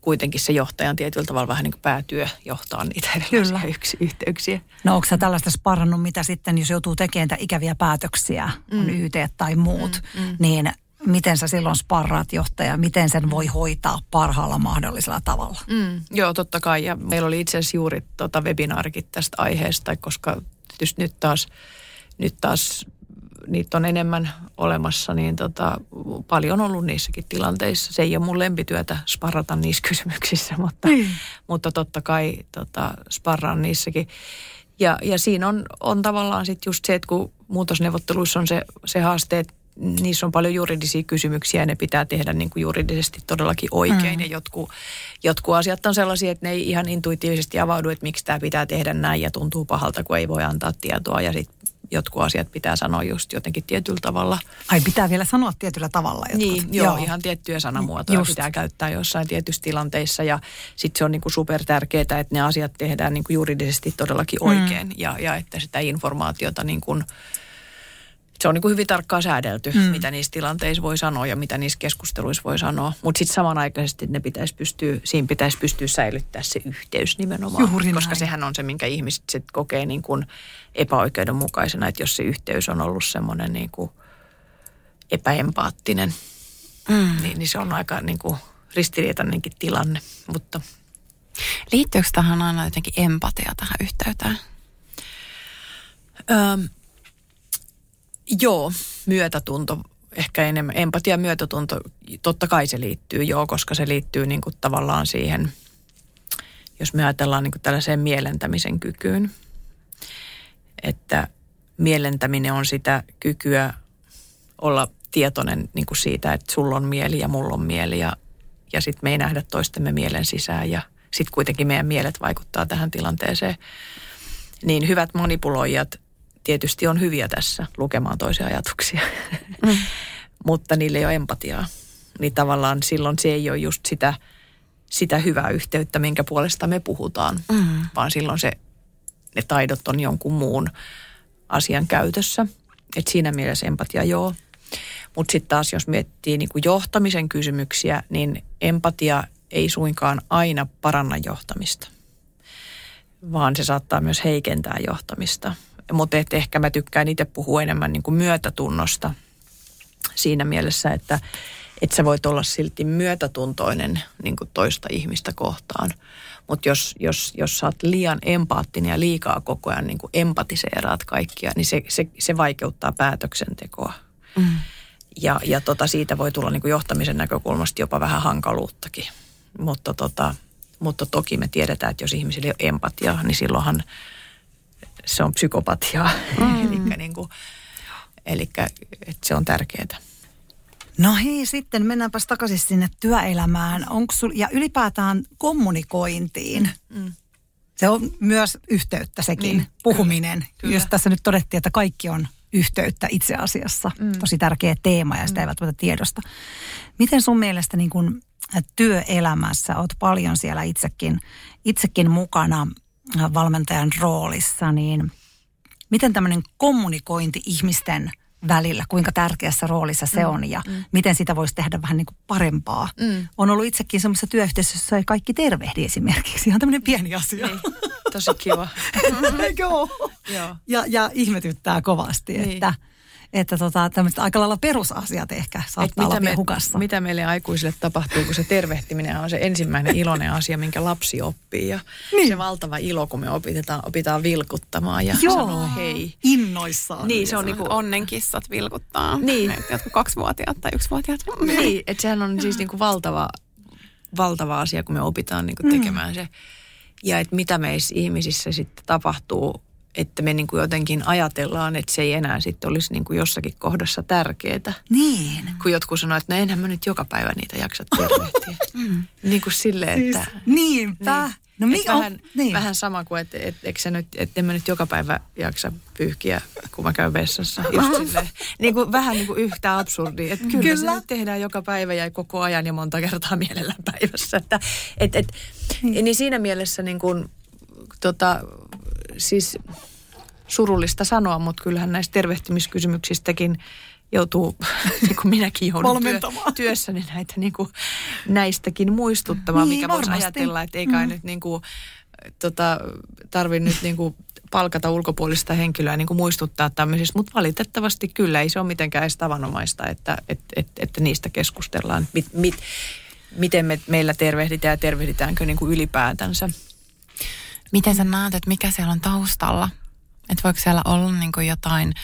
kuitenkin se johtajan tietyllä tavalla vähän niin kuin päätyö johtaa niitä erilaisia yksi yhteyksiä. No onko sä tällaista sparannut, mitä sitten, jos joutuu tekemään ikäviä päätöksiä, mm. on YT tai muut, mm, mm. niin miten sä silloin sparraat johtaja, miten sen voi hoitaa parhaalla mahdollisella tavalla? Mm, joo, totta kai. Ja meillä oli itse asiassa juuri tota webinaarikin tästä aiheesta, koska tietysti nyt taas, nyt taas niitä on enemmän olemassa, niin tota, paljon on ollut niissäkin tilanteissa. Se ei ole mun lempityötä sparrata niissä kysymyksissä, mutta, mm. mutta totta kai tota, sparraan niissäkin. Ja, ja siinä on, on tavallaan sitten just se, että kun muutosneuvotteluissa on se, se haaste, että niissä on paljon juridisia kysymyksiä ja ne pitää tehdä niin kuin juridisesti todellakin oikein. Mm. Ja jotkut, jotkut asiat on sellaisia, että ne ei ihan intuitiivisesti avaudu, että miksi tämä pitää tehdä näin ja tuntuu pahalta, kun ei voi antaa tietoa. Ja sitten jotkut asiat pitää sanoa just jotenkin tietyllä tavalla. Ai pitää vielä sanoa tietyllä tavalla jotkut. Niin, joo, joo. ihan tiettyjä sanamuotoja just. pitää käyttää jossain tietyissä tilanteissa ja sitten se on niinku super tärkeää, että ne asiat tehdään niinku juridisesti todellakin mm. oikein mm. ja, ja että sitä informaatiota niin kuin, se on niin kuin hyvin tarkkaan säädelty, mm. mitä niissä tilanteissa voi sanoa ja mitä niissä keskusteluissa voi sanoa. Mutta sitten samanaikaisesti ne pitäisi pystyä, siinä pitäisi pystyä säilyttää se yhteys nimenomaan. Juuri koska näin. sehän on se, minkä ihmiset sit kokee niin kuin epäoikeudenmukaisena, että jos se yhteys on ollut semmoinen niin kuin epäempaattinen, mm. niin, niin se on aika niin kuin ristiriitainenkin tilanne. Mutta Liittyykö tähän aina jotenkin empatia tähän yhteyteen? Öm, Joo, myötätunto ehkä enemmän. Empatia myötätunto, totta kai se liittyy joo, koska se liittyy niin kuin tavallaan siihen, jos me ajatellaan niin kuin tällaiseen mielentämisen kykyyn. Että mielentäminen on sitä kykyä olla tietoinen niin kuin siitä, että sulla on mieli ja mulla on mieli ja, ja sitten me ei nähdä toistemme mielen sisään ja sitten kuitenkin meidän mielet vaikuttaa tähän tilanteeseen. Niin hyvät manipuloijat tietysti on hyviä tässä lukemaan toisia ajatuksia, mm. mutta niille ei ole empatiaa. Niin tavallaan silloin se ei ole just sitä, sitä hyvää yhteyttä, minkä puolesta me puhutaan, mm. vaan silloin se, ne taidot on jonkun muun asian käytössä. Et siinä mielessä empatia joo. Mutta sitten taas jos miettii niin kuin johtamisen kysymyksiä, niin empatia ei suinkaan aina paranna johtamista, vaan se saattaa myös heikentää johtamista. Mutta ehkä mä tykkään itse puhua enemmän niin kuin myötätunnosta siinä mielessä, että, että sä voit olla silti myötätuntoinen niin kuin toista ihmistä kohtaan. Mutta jos, jos, jos sä oot liian empaattinen ja liikaa koko ajan niin kuin empatiseeraat kaikkia, niin se, se, se vaikeuttaa päätöksentekoa. Mm. Ja, ja tota, siitä voi tulla niin kuin johtamisen näkökulmasta jopa vähän hankaluuttakin. Mutta, tota, mutta toki me tiedetään, että jos ihmisillä ei ole empatiaa, niin silloinhan se on psykopatiaa. Mm. eli niin kuin, elikkä, että se on tärkeää. No hei, sitten mennäänpäs takaisin sinne työelämään. Onko sul, ja ylipäätään kommunikointiin. Mm. Se on myös yhteyttä sekin, niin, puhuminen. Kyllä, kyllä. Jos tässä nyt todettiin, että kaikki on yhteyttä itse asiassa. Mm. Tosi tärkeä teema ja sitä mm. ei välttämättä tiedosta. Miten sun mielestä niin kun työelämässä, oot paljon siellä itsekin, itsekin mukana valmentajan roolissa, niin miten tämmöinen kommunikointi ihmisten välillä, kuinka tärkeässä roolissa se mm, on ja mm. miten sitä voisi tehdä vähän niin kuin parempaa. Mm. On ollut itsekin semmoisessa työyhteisössä, jossa ei kaikki tervehdi esimerkiksi. Ihan tämmöinen pieni asia. Niin, tosi kiva. Joo. Ja, ja ihmetyttää kovasti, niin. että – että tota, tämmöiset aika lailla perusasiat ehkä saattaa Et olla me, hukassa. Mitä meille aikuisille tapahtuu, kun se tervehtiminen on se ensimmäinen iloinen asia, minkä lapsi oppii. Ja niin. se valtava ilo, kun me opitaan, opitaan vilkuttamaan ja Joo. sanoo hei. Innoissaan. Niin, se on niin kuin onnenkissat vilkuttaa. Niin. Ne, jotkut kaksivuotiaat tai yksivuotiaat. Niin, että sehän on siis niin kuin valtava, valtava asia, kun me opitaan niin kuin mm. tekemään mm. se. Ja että mitä meissä ihmisissä sitten tapahtuu että me niin kuin jotenkin ajatellaan, että se ei enää sitten olisi niin kuin jossakin kohdassa tärkeää. Niin. Kun jotkut sanoo, että no enhän mä nyt joka päivä niitä jaksa tervehtiä. mm. Niin kuin silleen, siis, että... Niinpä. Niin. No mi- vähän, on, niin. vähän sama kuin, että et, et, et nyt, et en mä nyt joka päivä jaksa pyyhkiä, kun mä käyn vessassa. Just silleen, niin kuin, vähän niin kuin yhtä absurdi. Että kyllä, kyllä. se tehdään joka päivä ja koko ajan ja monta kertaa mielellään päivässä. Että, et, et, niin. niin siinä mielessä niin kuin, tota, siis surullista sanoa, mutta kyllähän näistä tervehtimiskysymyksistäkin joutuu, niin kuin minäkin joudun työ, työssäni näitä niin kuin, näistäkin muistuttamaan, niin, mikä voisi ajatella, että ei kai mm. nyt niin kuin, tota, tarvi nyt niin kuin, palkata ulkopuolista henkilöä niin kuin muistuttaa tämmöisistä, mutta valitettavasti kyllä ei se ole mitenkään edes tavanomaista, että, että, että, että niistä keskustellaan, mit, mit, miten me, meillä tervehditään ja tervehditäänkö niin kuin ylipäätänsä. Miten sä näet, että mikä siellä on taustalla? Että voiko siellä olla niin kuin jotain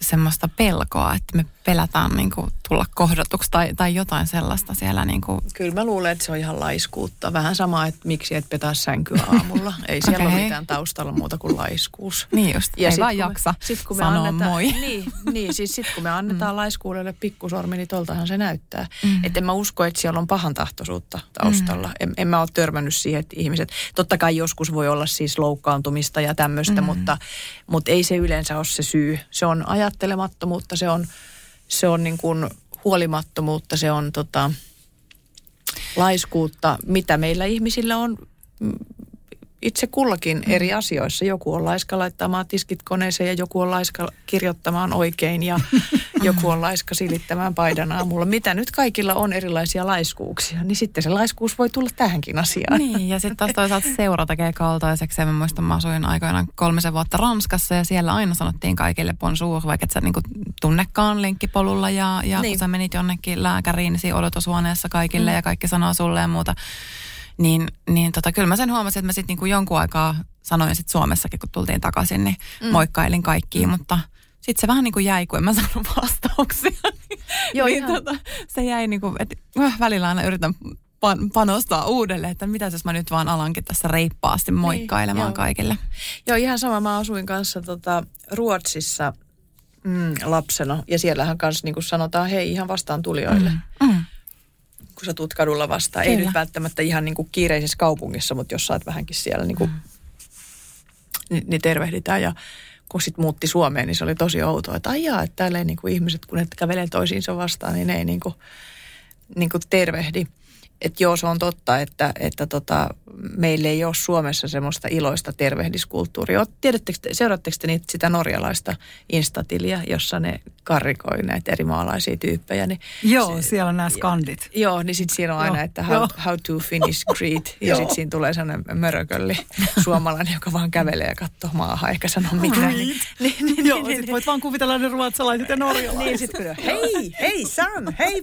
semmoista pelkoa, että me pelätään niin kuin tulla kohdatuksi tai, tai jotain sellaista siellä. Niin kuin. Kyllä mä luulen, että se on ihan laiskuutta. Vähän sama, että miksi et petaa sänkyä aamulla. Ei siellä okay. ole mitään taustalla muuta kuin laiskuus. Niin just, ja ei vaan jaksa me, sit, kun me sanoa annetaan, moi. Niin, niin siis sitten kun me annetaan mm. laiskuudelle pikkusormi, niin toltahan se näyttää. Mm. Että en mä usko, että siellä on pahan tahtoisuutta taustalla. Mm. En, en mä ole törmännyt siihen, että ihmiset, totta kai joskus voi olla siis loukkaantumista ja tämmöistä, mm. mutta, mutta ei se yleensä ole se syy. Se on ajattelemattomuutta, se on se on niin kuin huolimattomuutta, se on tota, laiskuutta, mitä meillä ihmisillä on itse kullakin mm. eri asioissa. Joku on laiska laittamaan tiskit koneeseen ja joku on laiska kirjoittamaan oikein ja joku on laiska silittämään paidan aamulla. Mitä nyt kaikilla on erilaisia laiskuuksia, niin sitten se laiskuus voi tulla tähänkin asiaan. Niin, ja sitten taas toisaalta seura tekee kaltaiseksi. Mä muistan, mä asuin aikoinaan kolmisen vuotta Ranskassa ja siellä aina sanottiin kaikille bonjour, vaikka et sä niinku tunnekaan lenkkipolulla ja, ja niin. kun sä menit jonnekin lääkäriin, niin siinä odotushuoneessa kaikille mm. ja kaikki sanoo sulle ja muuta niin, niin tota, kyllä mä sen huomasin, että mä sitten niinku jonkun aikaa sanoin sitten Suomessakin, kun tultiin takaisin, niin mm. moikkailin kaikkiin, mm. mutta sitten se vähän niin kuin jäi, kun en mä saanut vastauksia. Joo, niin, ihan. tota, se jäi niin kuin, että äh, välillä aina yritän pan- panostaa uudelleen, että mitä jos mä nyt vaan alankin tässä reippaasti moikkailemaan joo. kaikille. Joo, ihan sama. Mä asuin kanssa tota, Ruotsissa mm, lapsena. Ja siellähän kanssa niin kuin sanotaan hei ihan vastaan tulijoille. Mm. Mm. Kun sä tuut kadulla vastaan. Ei Kyllä. nyt välttämättä ihan niin kuin kiireisessä kaupungissa, mutta jos sä oot vähänkin siellä, niin, kuin, niin, niin tervehditään. Ja kun sit muutti Suomeen, niin se oli tosi outoa, että aijaa, että täällä ei niin kuin ihmiset, kun ne kävelee toisiinsa vastaan, niin ne ei niin kuin, niin kuin tervehdi. Että joo, se on totta, että, että tota, meillä ei ole Suomessa semmoista iloista tervehdiskulttuuria. Tiedättekö, te- seuraatteko te niitä, sitä norjalaista instatiliä, jossa ne karrikoi näitä eri maalaisia tyyppejä? Niin Joo, se- siellä on nämä skandit. Joo, niin sitten siinä on aina, että how, joo. how to finish greet. ja sitten siinä tulee sellainen mörökölli suomalainen, joka vaan kävelee ja katsoo maahan eikä sano mitään. Niin, niin, niin, Joo, niin, sit voit vaan kuvitella ne ruotsalaiset ja norjalaiset. niin, sitten hei, hei Sam, hei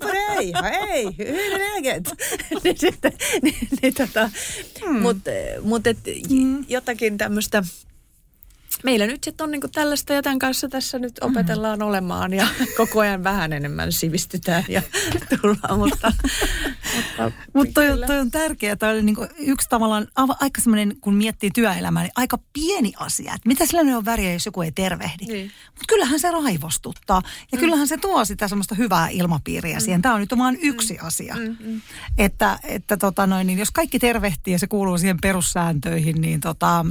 hei, hur är läget? niin sitten, niin, niin tota, hmm. mutta mut et, hmm. jotakin tämmöistä, meillä nyt sitten on niinku tällaista ja tämän kanssa tässä nyt opetellaan mm. olemaan ja koko ajan vähän enemmän sivistytään ja tullaan, mutta... mutta toi, toi on tärkeää. Toi oli niinku yksi tavallaan ava- aika semmoinen, kun miettii työelämää, niin aika pieni asia. Että mitä sillä on väriä, jos joku ei tervehdi. Niin. Mutta kyllähän se raivostuttaa. Ja kyllähän se tuo sitä semmoista hyvää ilmapiiriä siihen. Tämä on nyt vaan yksi asia. Että, että tota noin, niin jos kaikki tervehtii ja se kuuluu siihen perussääntöihin, niin tota,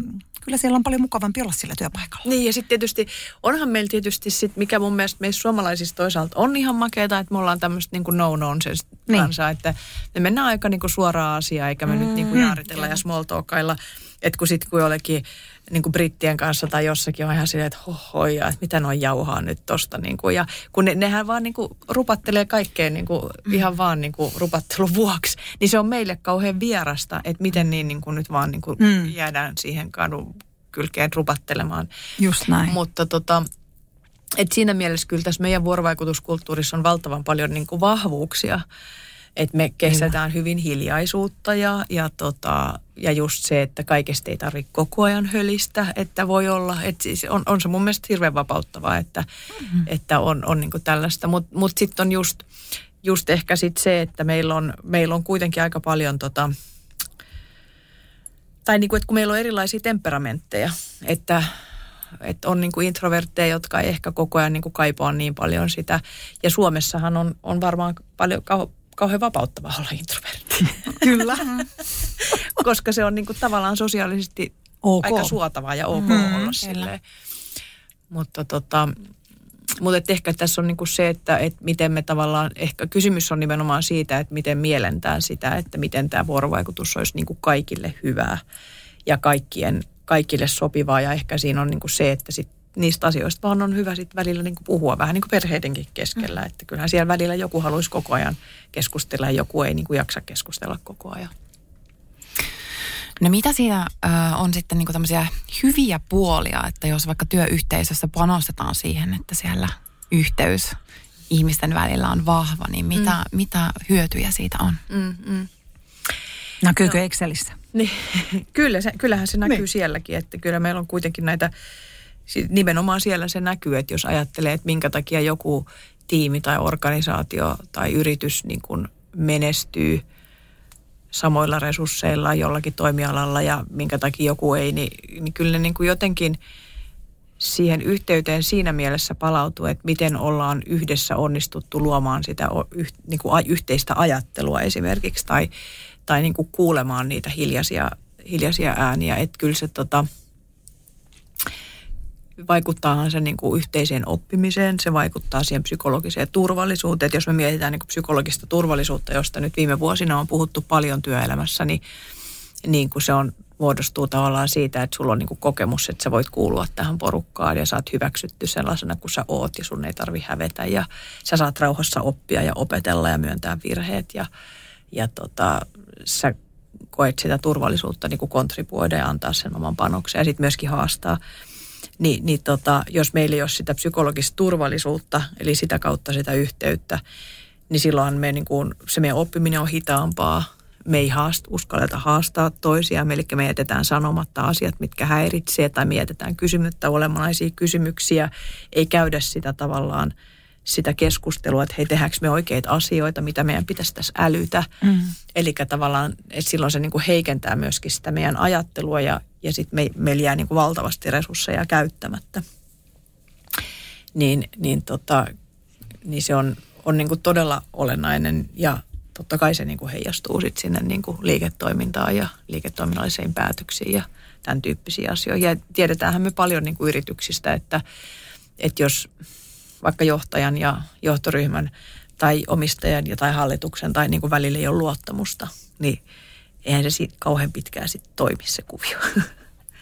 kyllä siellä on paljon mukavampi olla sillä työpaikalla. Niin ja sitten tietysti, onhan meillä tietysti sit, mikä mun mielestä meissä suomalaisissa toisaalta on ihan makeata, että me ollaan tämmöistä niin no nonsense Niin. kansaa, että me mennään aika niin kuin suoraan asiaan, eikä me mm, nyt niin kuin jaaritella ja small talkailla, että kun sitten kun jollekin niin kuin brittien kanssa tai jossakin on ihan silleen, että hohoja, että mitä noin jauhaa nyt tosta. Niin kuin, ja kun ne, nehän vaan niin kuin rupattelee kaikkeen niin kuin, ihan vaan niin kuin rupattelun vuoksi, niin se on meille kauhean vierasta, että miten niin, niin kuin nyt vaan niin kuin Mm. jäädään siihen kadun kylkeen rupattelemaan. Just näin. Mutta tota, et siinä mielessä kyllä tässä meidän vuorovaikutuskulttuurissa on valtavan paljon niin kuin vahvuuksia. Että me kestätään hyvin hiljaisuutta ja, ja, tota, ja just se, että kaikesta ei tarvitse koko ajan hölistä, että voi olla, että siis on, on se mun mielestä hirveän vapauttavaa, että, mm-hmm. että on, on niin tällaista. Mutta mut, mut sitten on just, just ehkä sit se, että meillä on, meillä on kuitenkin aika paljon tota, tai niin kuin, että kun meillä on erilaisia temperamentteja, että, että on niin kuin introvertteja, jotka ei ehkä koko ajan niin kuin kaipaa niin paljon sitä. Ja Suomessahan on, on varmaan paljon kauhean vapauttavaa olla introvertti, Kyllä. koska se on niin kuin tavallaan sosiaalisesti Ok. aika suotavaa ja ok mm, olla silleen. Mutta tota, mutta et ehkä tässä on niinku se, että et miten me tavallaan, ehkä kysymys on nimenomaan siitä, että miten mielentää sitä, että miten tämä vuorovaikutus olisi niinku kaikille hyvää ja kaikkien, kaikille sopivaa. Ja ehkä siinä on niinku se, että sit niistä asioista vaan on hyvä sit välillä niinku puhua vähän niin kuin perheidenkin keskellä. Mm. Että kyllähän siellä välillä joku haluaisi koko ajan keskustella ja joku ei niinku jaksa keskustella koko ajan. No mitä siinä äh, on sitten niinku tämmöisiä hyviä puolia, että jos vaikka työyhteisössä panostetaan siihen, että siellä yhteys ihmisten välillä on vahva, niin mitä, mm. mitä hyötyjä siitä on? Mm, mm. Näkyykö Excelissä? Niin, kyllä se, kyllähän se näkyy Niin. niin. sielläkin, että kyllä meillä on kuitenkin näitä, nimenomaan siellä se näkyy, että jos ajattelee, että minkä takia joku tiimi tai organisaatio tai yritys niin kuin menestyy samoilla resursseilla jollakin toimialalla ja minkä takia joku ei, niin, niin kyllä ne niin kuin jotenkin siihen yhteyteen siinä mielessä palautuu, että miten ollaan yhdessä onnistuttu luomaan sitä niin kuin yhteistä ajattelua esimerkiksi tai, tai niin kuin kuulemaan niitä hiljaisia, hiljaisia ääniä. Että kyllä se tota, vaikuttaahan se niin kuin yhteiseen oppimiseen, se vaikuttaa siihen psykologiseen turvallisuuteen. Että jos me mietitään niin kuin psykologista turvallisuutta, josta nyt viime vuosina on puhuttu paljon työelämässä, niin, niin kuin se on, muodostuu tavallaan siitä, että sulla on niin kokemus, että sä voit kuulua tähän porukkaan ja sä oot hyväksytty sellaisena kuin sä oot ja sun ei tarvi hävetä ja sä saat rauhassa oppia ja opetella ja myöntää virheet ja, ja tota, sä koet sitä turvallisuutta niin kontribuoida ja antaa sen oman panoksen ja sitten myöskin haastaa niin, niin tota, jos meillä ei ole sitä psykologista turvallisuutta, eli sitä kautta sitä yhteyttä, niin silloin me, niin kuin, se meidän oppiminen on hitaampaa. me ei haast, uskalleta haastaa toisiaan, eli me jätetään sanomatta asiat, mitkä häiritsee, tai me jätetään kysymättä olemanaisia kysymyksiä, ei käydä sitä tavallaan sitä keskustelua, että hei, tehdäänkö me oikeita asioita, mitä meidän pitäisi tässä älytä. Mm. Eli tavallaan, että silloin se niin kuin heikentää myöskin sitä meidän ajattelua ja, ja sitten me, meillä jää niin kuin valtavasti resursseja käyttämättä. Niin, niin, tota, niin se on, on niin kuin todella olennainen ja totta kai se niin kuin heijastuu sit sinne niin kuin liiketoimintaan ja liiketoiminnallisiin päätöksiin ja tämän tyyppisiä asioita. Ja tiedetäänhän me paljon niin kuin yrityksistä, että, että jos vaikka johtajan ja johtoryhmän tai omistajan ja tai hallituksen tai niin kuin välillä ei ole luottamusta, niin eihän se siitä kauhean pitkään sitten toimi se kuvio.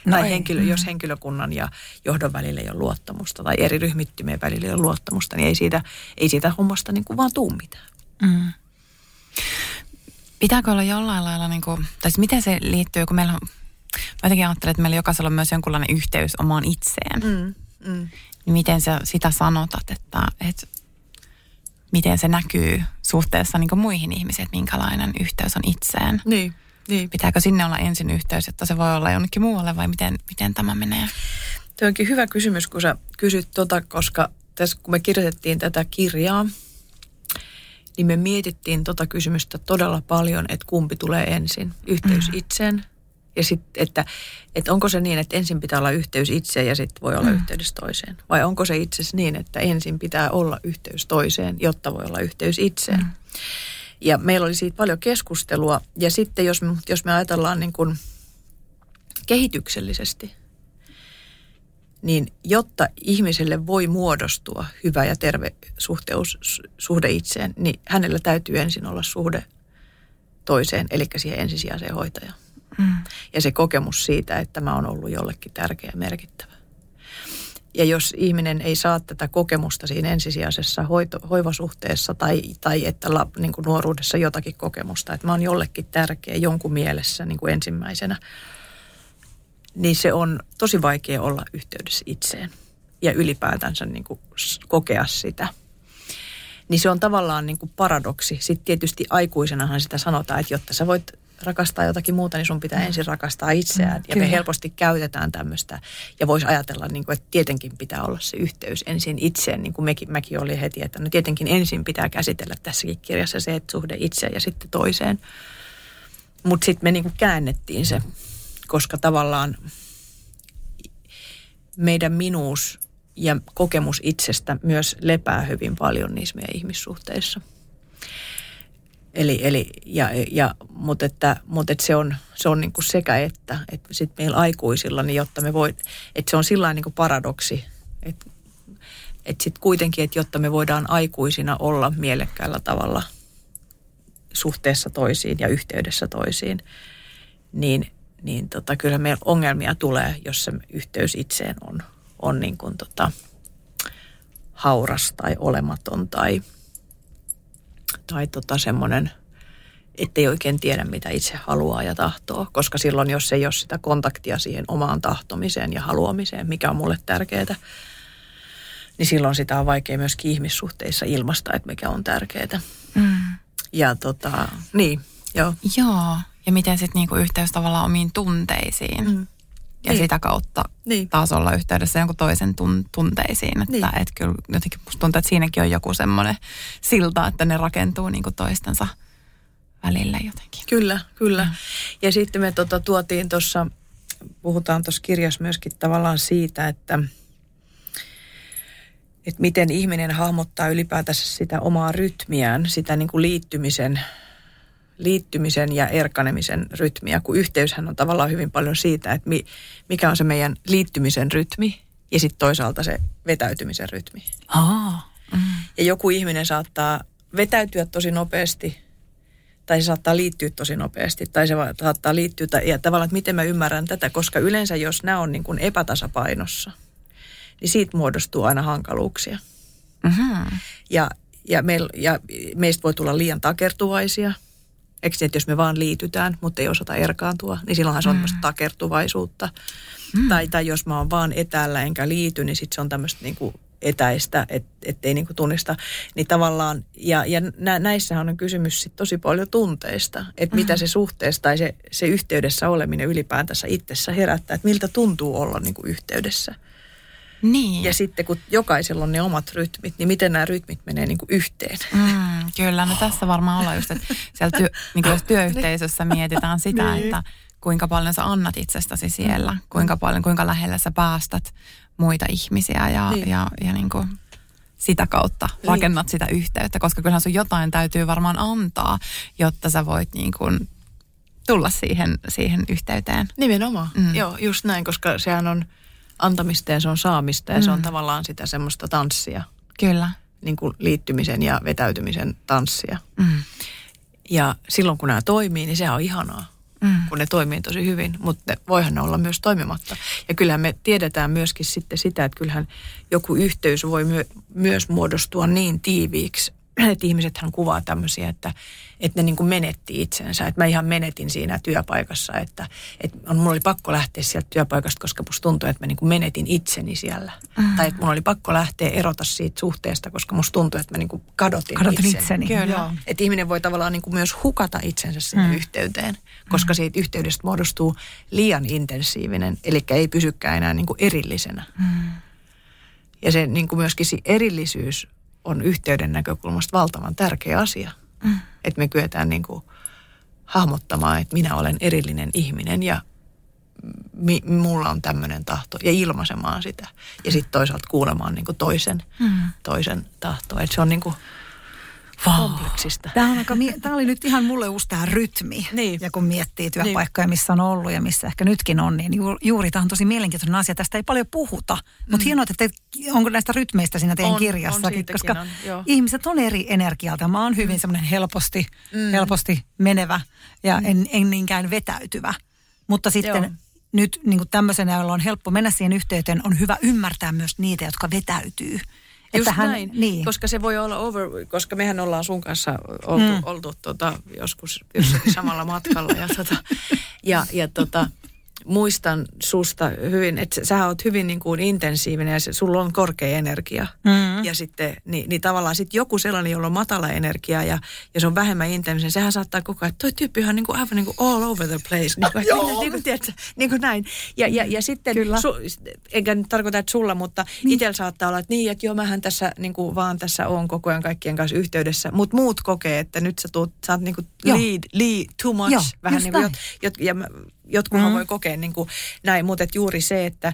No tai henkilö, jos henkilökunnan ja johdon välillä ei ole luottamusta tai eri ryhmittymien välillä ei ole luottamusta, niin ei siitä, ei siitä hommasta niin kuin vaan tuu mitään. Mm. Pitääkö olla jollain lailla, niin kuin, tai siis miten se liittyy, kun meillä on, mä jotenkin ajattelen, että meillä jokaisella on myös jonkunlainen yhteys omaan itseen. Mm, mm. Niin miten sä sitä sanotat, että, että miten se näkyy suhteessa niin muihin ihmisiin, että minkälainen yhteys on itseen. Niin, niin. Pitääkö sinne olla ensin yhteys, että se voi olla jonnekin muualle vai miten, miten tämä menee? Tuo onkin hyvä kysymys, kun sä kysyt tota, koska tässä kun me kirjoitettiin tätä kirjaa, niin me mietittiin tota kysymystä todella paljon, että kumpi tulee ensin, yhteys mm. itseen. Ja sitten, että, että onko se niin, että ensin pitää olla yhteys itseen ja sitten voi olla mm. yhteydessä toiseen. Vai onko se itse niin, että ensin pitää olla yhteys toiseen, jotta voi olla yhteys itseen. Mm. Ja meillä oli siitä paljon keskustelua. Ja sitten jos me, jos me ajatellaan niin kuin kehityksellisesti, niin jotta ihmiselle voi muodostua hyvä ja terve suhteus, suhde itseen, niin hänellä täytyy ensin olla suhde toiseen, eli siihen ensisijaiseen hoitajaan. Mm. Ja se kokemus siitä, että mä oon ollut jollekin tärkeä ja merkittävä. Ja jos ihminen ei saa tätä kokemusta siinä ensisijaisessa hoito, hoivasuhteessa tai, tai että la, niin kuin nuoruudessa jotakin kokemusta, että mä oon jollekin tärkeä jonkun mielessä niin kuin ensimmäisenä – niin se on tosi vaikea olla yhteydessä itseen ja ylipäätänsä niin kuin kokea sitä. Niin se on tavallaan niin kuin paradoksi. Sitten tietysti aikuisenahan sitä sanotaan, että jotta sä voit rakastaa jotakin muuta, niin sun pitää mm. ensin rakastaa itseään. Mm, ja me helposti käytetään tämmöistä. Ja voisi ajatella, niin kuin, että tietenkin pitää olla se yhteys ensin itseen, niin kuin mekin, mäkin oli heti, että no tietenkin ensin pitää käsitellä tässäkin kirjassa se, että suhde itseen ja sitten toiseen. Mutta sitten me niin kuin käännettiin se koska tavallaan meidän minuus ja kokemus itsestä myös lepää hyvin paljon niissä meidän ihmissuhteissa. Eli, eli ja, ja, mutta että, mutta että se on, se on niin kuin sekä että, että sit meillä aikuisilla, niin jotta me voi, että se on sillä niin kuin paradoksi, että, että sitten kuitenkin, että jotta me voidaan aikuisina olla mielekkäällä tavalla suhteessa toisiin ja yhteydessä toisiin, niin niin tota, kyllä meillä ongelmia tulee, jos se yhteys itseen on, on niin kuin tota, hauras tai olematon tai, tai tota semmoinen, ettei oikein tiedä, mitä itse haluaa ja tahtoo. Koska silloin, jos ei ole sitä kontaktia siihen omaan tahtomiseen ja haluamiseen, mikä on mulle tärkeää, niin silloin sitä on vaikea myöskin ihmissuhteissa ilmasta, että mikä on tärkeää. Mm. Ja tota, niin, joo. Joo, ja miten sitten niinku yhteys tavallaan omiin tunteisiin. Mm. Ja niin. sitä kautta niin. taas olla yhteydessä jonkun toisen tun- tunteisiin. Että niin. et kyllä jotenkin musta tuntuu, että siinäkin on joku semmoinen silta, että ne rakentuu niinku toistensa välille jotenkin. Kyllä, kyllä. Mm. Ja sitten me tota, tuotiin tuossa, puhutaan tuossa kirjassa myöskin tavallaan siitä, että että miten ihminen hahmottaa ylipäätänsä sitä omaa rytmiään, sitä niin kuin liittymisen liittymisen ja erkanemisen rytmiä, kun yhteyshän on tavallaan hyvin paljon siitä, että mikä on se meidän liittymisen rytmi ja sitten toisaalta se vetäytymisen rytmi. Aa, mm. Ja joku ihminen saattaa vetäytyä tosi nopeasti tai se saattaa liittyä tosi nopeasti, tai se saattaa liittyä, ja tavallaan, että miten mä ymmärrän tätä, koska yleensä jos nämä on niin kuin epätasapainossa, niin siitä muodostuu aina hankaluuksia. Mm-hmm. Ja, ja, me, ja meistä voi tulla liian takertuvaisia – Eikö niin, että jos me vaan liitytään, mutta ei osata erkaantua, niin silloinhan se on mm. tämmöistä takertuvaisuutta. Mm. Tai, tai jos mä oon vaan etäällä enkä liity, niin sitten se on tämmöistä niin kuin etäistä, et, ettei niin kuin tunnista, niin tavallaan, ja, ja nä, näissähän on kysymys sit tosi paljon tunteista, että mm-hmm. mitä se suhteessa tai se, se yhteydessä oleminen ylipäätänsä itsessä herättää, että miltä tuntuu olla niin kuin yhteydessä. Niin. Ja sitten kun jokaisella on ne omat rytmit, niin miten nämä rytmit menee niin kuin yhteen. Mm, kyllä, no tässä varmaan ollaan just, että siellä työ, niin kuin jos työyhteisössä mietitään sitä, Niin. että kuinka paljon sä annat itsestäsi siellä, kuinka paljon, kuinka lähellä sä päästät muita ihmisiä ja, Niin. ja, ja niin kuin sitä kautta Niin. rakennat sitä yhteyttä, koska kyllähän sun jotain täytyy varmaan antaa, jotta sä voit niin kuin tulla siihen, siihen yhteyteen. Nimenomaan, Mm. mm. joo, just näin, koska sehän on antamista ja se on saamista ja mm. se on Mm. tavallaan sitä semmoista tanssia, Kyllä. niin kuin liittymisen ja vetäytymisen tanssia. Mm. Ja silloin kun nämä toimii, niin se on ihanaa, Mm. kun ne toimii tosi hyvin, mutta voihan ne olla myös toimimatta. Ja kyllähän me tiedetään myöskin sitten sitä, että kyllähän joku yhteys voi myö, myös muodostua niin tiiviiksi, että ihmisethän kuvaa tämmöisiä, että, että ne niin kuin menetti itsensä. Että mä ihan menetin siinä työpaikassa, että, että on- mulla oli pakko lähteä sieltä työpaikasta, koska musta tuntui, että mä niin kuin menetin itseni siellä. Mm. Tai että mulla oli pakko lähteä erota siitä suhteesta, koska musta tuntui, että mä niin kuin kadotin, Kadotin itseni. itseni. Kyllä. Joo. Että ihminen voi tavallaan niin kuin myös hukata itsensä sinne mm. yhteyteen, koska siitä yhteydestä muodostuu liian intensiivinen, eli ei pysykään enää niin kuin erillisenä. Mm. Ja se niin kuin myöskin se erillisyys on yhteyden näkökulmasta valtavan tärkeä asia. Mm. Että me kyetään niin kuin hahmottamaan, että minä olen erillinen ihminen ja mi, mulla on tämmöinen tahto ja ilmaisemaan sitä. Ja sitten toisaalta kuulemaan niin kuin toisen, mm. toisen tahtoa. Että se on niin kuin kompleksista. Tämä, on aika, tämä oli nyt ihan mulle uusi tämä rytmi. Niin. Ja kun miettii työpaikkoja, missä on ollut ja missä ehkä nytkin on, niin ju- juuri tämä on tosi mielenkiintoinen asia. Tästä ei paljon puhuta. Mutta hienoa, että te, onko näistä rytmeistä siinä teidän Mm. On, on, kirjassakin. siitäkin koska on, joo. ihmiset on eri energialta. Mä oon hyvin semmoinen helposti, mm. helposti menevä ja mm. en, en niinkään vetäytyvä. Mutta sitten Joo. nyt niin kuin tämmöisenä, jolla on helppo mennä siihen yhteyteen, on hyvä ymmärtää myös niitä, jotka vetäytyy. Just hän- näin, Niin. koska se voi olla over, koska mehän ollaan sun kanssa oltu, mm. oltu tota, joskus jossakin samalla matkalla ja, tota, ja, ja tota, muistan susta hyvin, että sä oot hyvin niin kuin intensiivinen ja se, sulla on korkea energia. Mm. Ja sitten, niin, niin tavallaan sitten joku sellainen, jolla on matala energia ja, ja se on vähemmän intensiivinen, sehän saattaa koko ajan, että toi tyyppi on niin kuin aivan niin kuin all over the place. Niin kuin, Joo. niin kuin, tiedätkö, niin kuin näin. Ja, ja, ja sitten, Kyllä. su, enkä nyt tarkoita, että sulla, mutta niin. itsellä saattaa olla, että niin, että joo, mähän tässä niin kuin vaan tässä on koko ajan kaikkien kanssa yhteydessä. Mutta muut kokee, että nyt sä, tuut, sä oot niin kuin lead, lead too much. Joo, vähän niin kuin, jot, jot, ja mä- jotkunhan Mm. voi kokea niin kuin näin, mutta että juuri se, että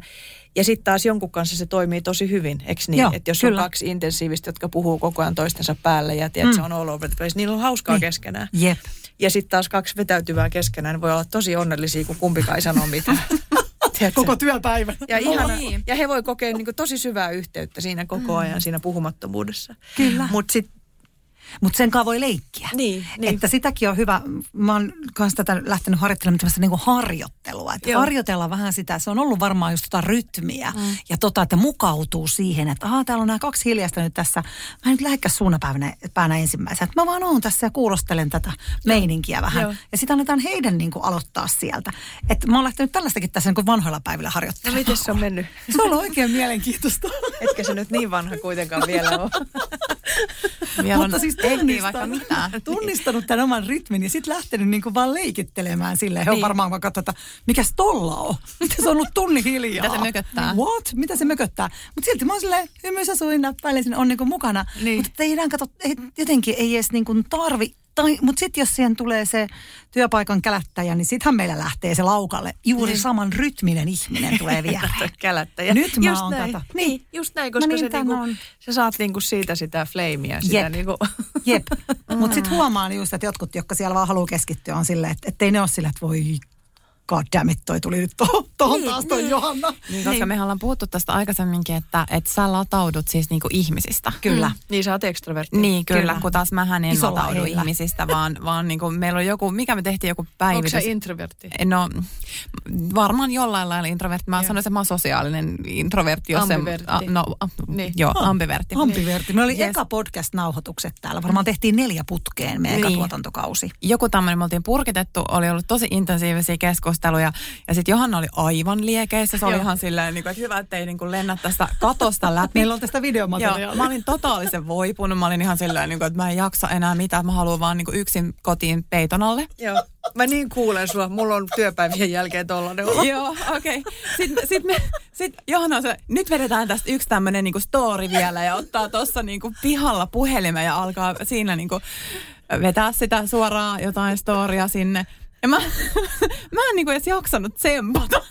ja sitten taas jonkun kanssa se toimii tosi hyvin, eikö niin? Että jos kyllä. on kaksi intensiivistä, jotka puhuu koko ajan toistensa päälle ja tiedät, Mm. se on all over the place, niillä on hauskaa Niin. niin. keskenään. Jep. Ja sitten taas kaksi vetäytyvää keskenään, ne voi olla tosi onnellisia, kun kumpikaan ei sano mitään. Tiedätkö? Koko työpäivän. ja, ihana, Niin. ja he voi kokea niin kuin tosi syvää yhteyttä siinä koko ajan, siinä puhumattomuudessa. Kyllä. Mutta sitten, Mutta sen voi leikkiä. niin, niin. Että sitäkin on hyvä, mä oon kanssa tätä lähtenyt harjoittelemaan tämmöistä niinku harjoittelua. Että Joo. harjoitella vähän sitä, se on ollut varmaan just tota rytmiä mm. ja tota, että mukautuu siihen, että ahaa, täällä on nämä kaksi hiljasta nyt tässä. Mä en nyt lähdekään suunapäivänä päänä ensimmäisenä. Että mä vaan oon tässä ja kuulostelen tätä meininkiä vähän. Joo. Ja sitä annetaan heidän niinku aloittaa sieltä. Että mä oon lähtenyt tällaistakin tässä niin vanhoilla päivillä no harjoittelemaan. miten se on mennyt? Se on ollut oikein mielenkiintoista. Etkä se nyt niin vanha kuitenkaan vielä ole. Vielä on Mutta siis ehtii vaikka tunnistanut, mitään. tunnistanut tämän oman rytmin ja sitten lähtenyt niinku vaan leikittelemään silleen. He on Niin. varmaan vaan katsoo, että mikäs tolla on? Miten se on ollut tunni hiljaa? Mitä se mököttää? What? Mitä se mököttää? Mutta silti mä oon silleen, hymyssä suin näppäilen sinne, on niinku mukana. Niin. Mutta ei enää kato, ei, jotenkin ei edes niinku tarvi. Tai, mutta sitten jos siihen tulee se työpaikan kälättäjä, niin sittenhän meillä lähtee se laukalle. Juuri Niin. saman rytminen ihminen tulee viereen. Kälättäjä. Nyt mä just oon näin. tätä. Niin, Niin. just näin, No koska niin, se niinku, on. sä saat niinku siitä sitä flameia. Sitä Jep. niinku, Jep. Mutta sitten huomaan just, että jotkut, jotka siellä vaan haluaa keskittyä, on silleen, että ettei ne ole silleen, että voi god damn it, toi tuli nyt tuohon tohon Niin, taas toi niin. Johanna. Niin, koska mehän ollaan puhuttu tästä aikaisemminkin, että, että sä lataudut siis niinku ihmisistä. Kyllä. niin sä oot ekstrovertti. Niin, kyllä, Kyllä. kun taas mähän en Isolla lataudu eillä. ihmisistä, vaan, vaan niin kuin meillä on joku, mikä me tehtiin joku Onko päivitys. sä introvertti? No, varmaan jollain lailla introvertti. Mä sanoisin, että mä oon sosiaalinen introvertti. Jos Ambivertti. a, no, a, Niin. joo, Ah, ambivertti. Ambivertti. Me oli Yes. eka podcast-nauhoitukset täällä. Varmaan tehtiin neljä putkeen meidän eka Niin. tuotantokausi. Joku tämmöinen, me oltiin purkitettu, oli ollut tosi intensiivisiä keskustelu ja, ja sitten Johanna oli aivan liekeissä. Se oli Joo. ihan silleen, niin kuin, että hyvä, ettei niin kuin lennä tästä katosta läpi. Meillä on tästä Joo, videomateriaalia. mä olin totaalisen voipunut. Mä olin ihan silleen, niin kuin, että mä en jaksa enää mitään. Mä haluan vaan niin kuin yksin kotiin peiton alle. Joo. Mä niin kuulen sua. Mulla on työpäivien jälkeen tollanen olo. Joo, okei. Okay. Sitten sit me, sit Johanna on se, nyt vedetään tästä yksi tämmöinen niinku story vielä ja ottaa tuossa niinku pihalla puhelimen ja alkaa siinä niinku vetää sitä suoraan jotain storia sinne. Ja mä, mä en niinku edes jaksanut tsempata.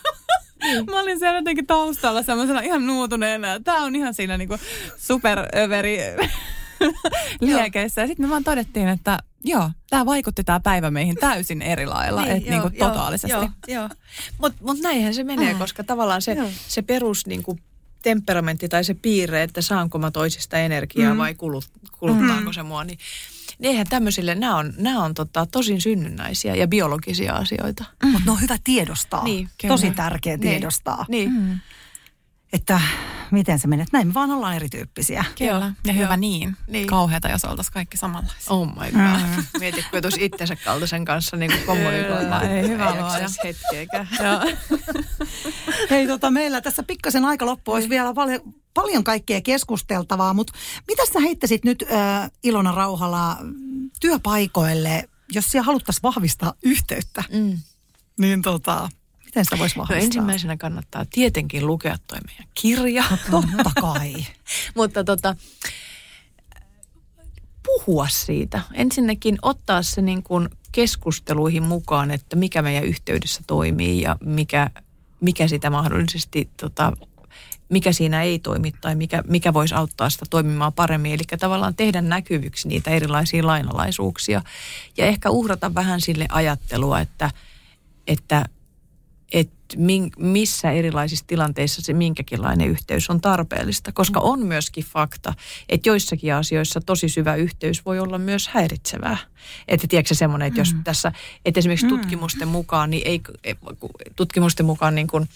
Mä olin siellä jotenkin taustalla semmoisena ihan nuutuneena. Tää on ihan siinä niinku superöveri liekeissä. Ja sitten me vaan todettiin, että joo, tämä vaikutti tämä päivä meihin täysin eri lailla, niin, että niinku totaalisesti. Joo, joo. Mutta mut näinhän se menee, Mm. koska tavallaan se, Joo. se perus niinku, temperamentti tai se piirre, että saanko mä toisista energiaa mm. vai kulut, kuluttaako mm. se mua, niin niin eihän tämmöisille, nämä on, nämä on tota, tosin synnynnäisiä ja biologisia asioita. Mutta ne on hyvä tiedostaa. Niin, Tosi tärkeä tiedostaa. Niin, niin. Mm. Että miten se menee. Että Näin me vaan ollaan erityyppisiä. Kyllä, ja hyvä Joo. niin. Niin. Kauheata, jos oltaisiin kaikki samanlaisia. Oh my god. Mm. Mietitkö, että olisi itsensä kaltaisen kanssa niin kommunikoimaan. Ei hyvä luoja. hetkeäkään. Joo. Hei, tota, meillä tässä pikkasen aika loppu olisi vielä paljon, paljon kaikkea keskusteltavaa, mutta mitä sä heittäisit nyt äh, Ilona Rauhala työpaikoille, jos siellä haluttaisiin vahvistaa yhteyttä? Mm. Niin tota, miten sitä voisi No vahvistaa? ensimmäisenä kannattaa tietenkin lukea toi meidän kirja. Totta kai. Mutta tota, puhua siitä. Ensinnäkin ottaa se niin kuin keskusteluihin mukaan, että mikä meidän yhteydessä toimii ja mikä, mikä sitä mahdollisesti, tota, mikä siinä ei toimi tai mikä, mikä voisi auttaa sitä toimimaan paremmin. Eli tavallaan tehdä näkyviksi niitä erilaisia lainalaisuuksia ja ehkä uhrata vähän sille ajattelua, että, että että missä erilaisissa tilanteissa se minkäkinlainen yhteys on tarpeellista. Koska on myöskin fakta, että joissakin asioissa tosi syvä yhteys voi olla myös häiritsevää. Että tiedätkö se semmoinen, että jos tässä, että esimerkiksi tutkimusten mukaan, niin ei, tutkimusten mukaan niin kuin,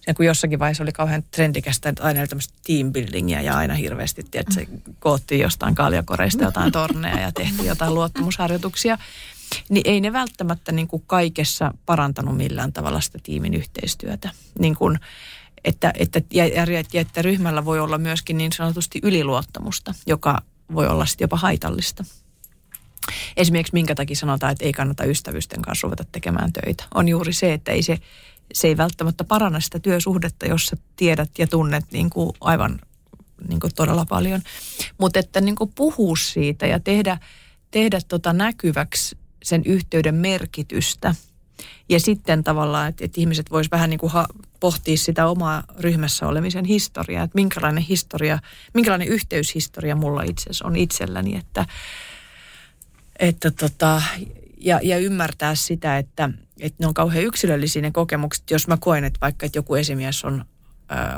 sen kun jossakin vaiheessa oli kauhean trendikästä, että aina oli tämmöistä team buildingia ja aina hirveästi, että se koottiin jostain kaljakoreista jotain torneja ja tehtiin jotain luottamusharjoituksia niin ei ne välttämättä niin kuin kaikessa parantanut millään tavalla sitä tiimin yhteistyötä. Niin kuin, että, että, ja, ja, että ryhmällä voi olla myöskin niin sanotusti yliluottamusta, joka voi olla sitten jopa haitallista. Esimerkiksi minkä takia sanotaan, että ei kannata ystävysten kanssa ruveta tekemään töitä. On juuri se, että ei se, se ei välttämättä paranna sitä työsuhdetta, jos sä tiedät ja tunnet niin kuin aivan niin kuin todella paljon. Mutta että niin kuin puhua siitä ja tehdä, tehdä tota näkyväksi sen yhteyden merkitystä. Ja sitten tavallaan, että, että ihmiset vois vähän niin kuin ha, pohtia sitä omaa ryhmässä olemisen historiaa, että minkälainen historia, minkälainen yhteyshistoria mulla itse asiassa on itselläni, että, että tota, ja, ja ymmärtää sitä, että, että ne on kauhean yksilöllisiä ne kokemukset. Jos mä koen, että vaikka että joku esimies on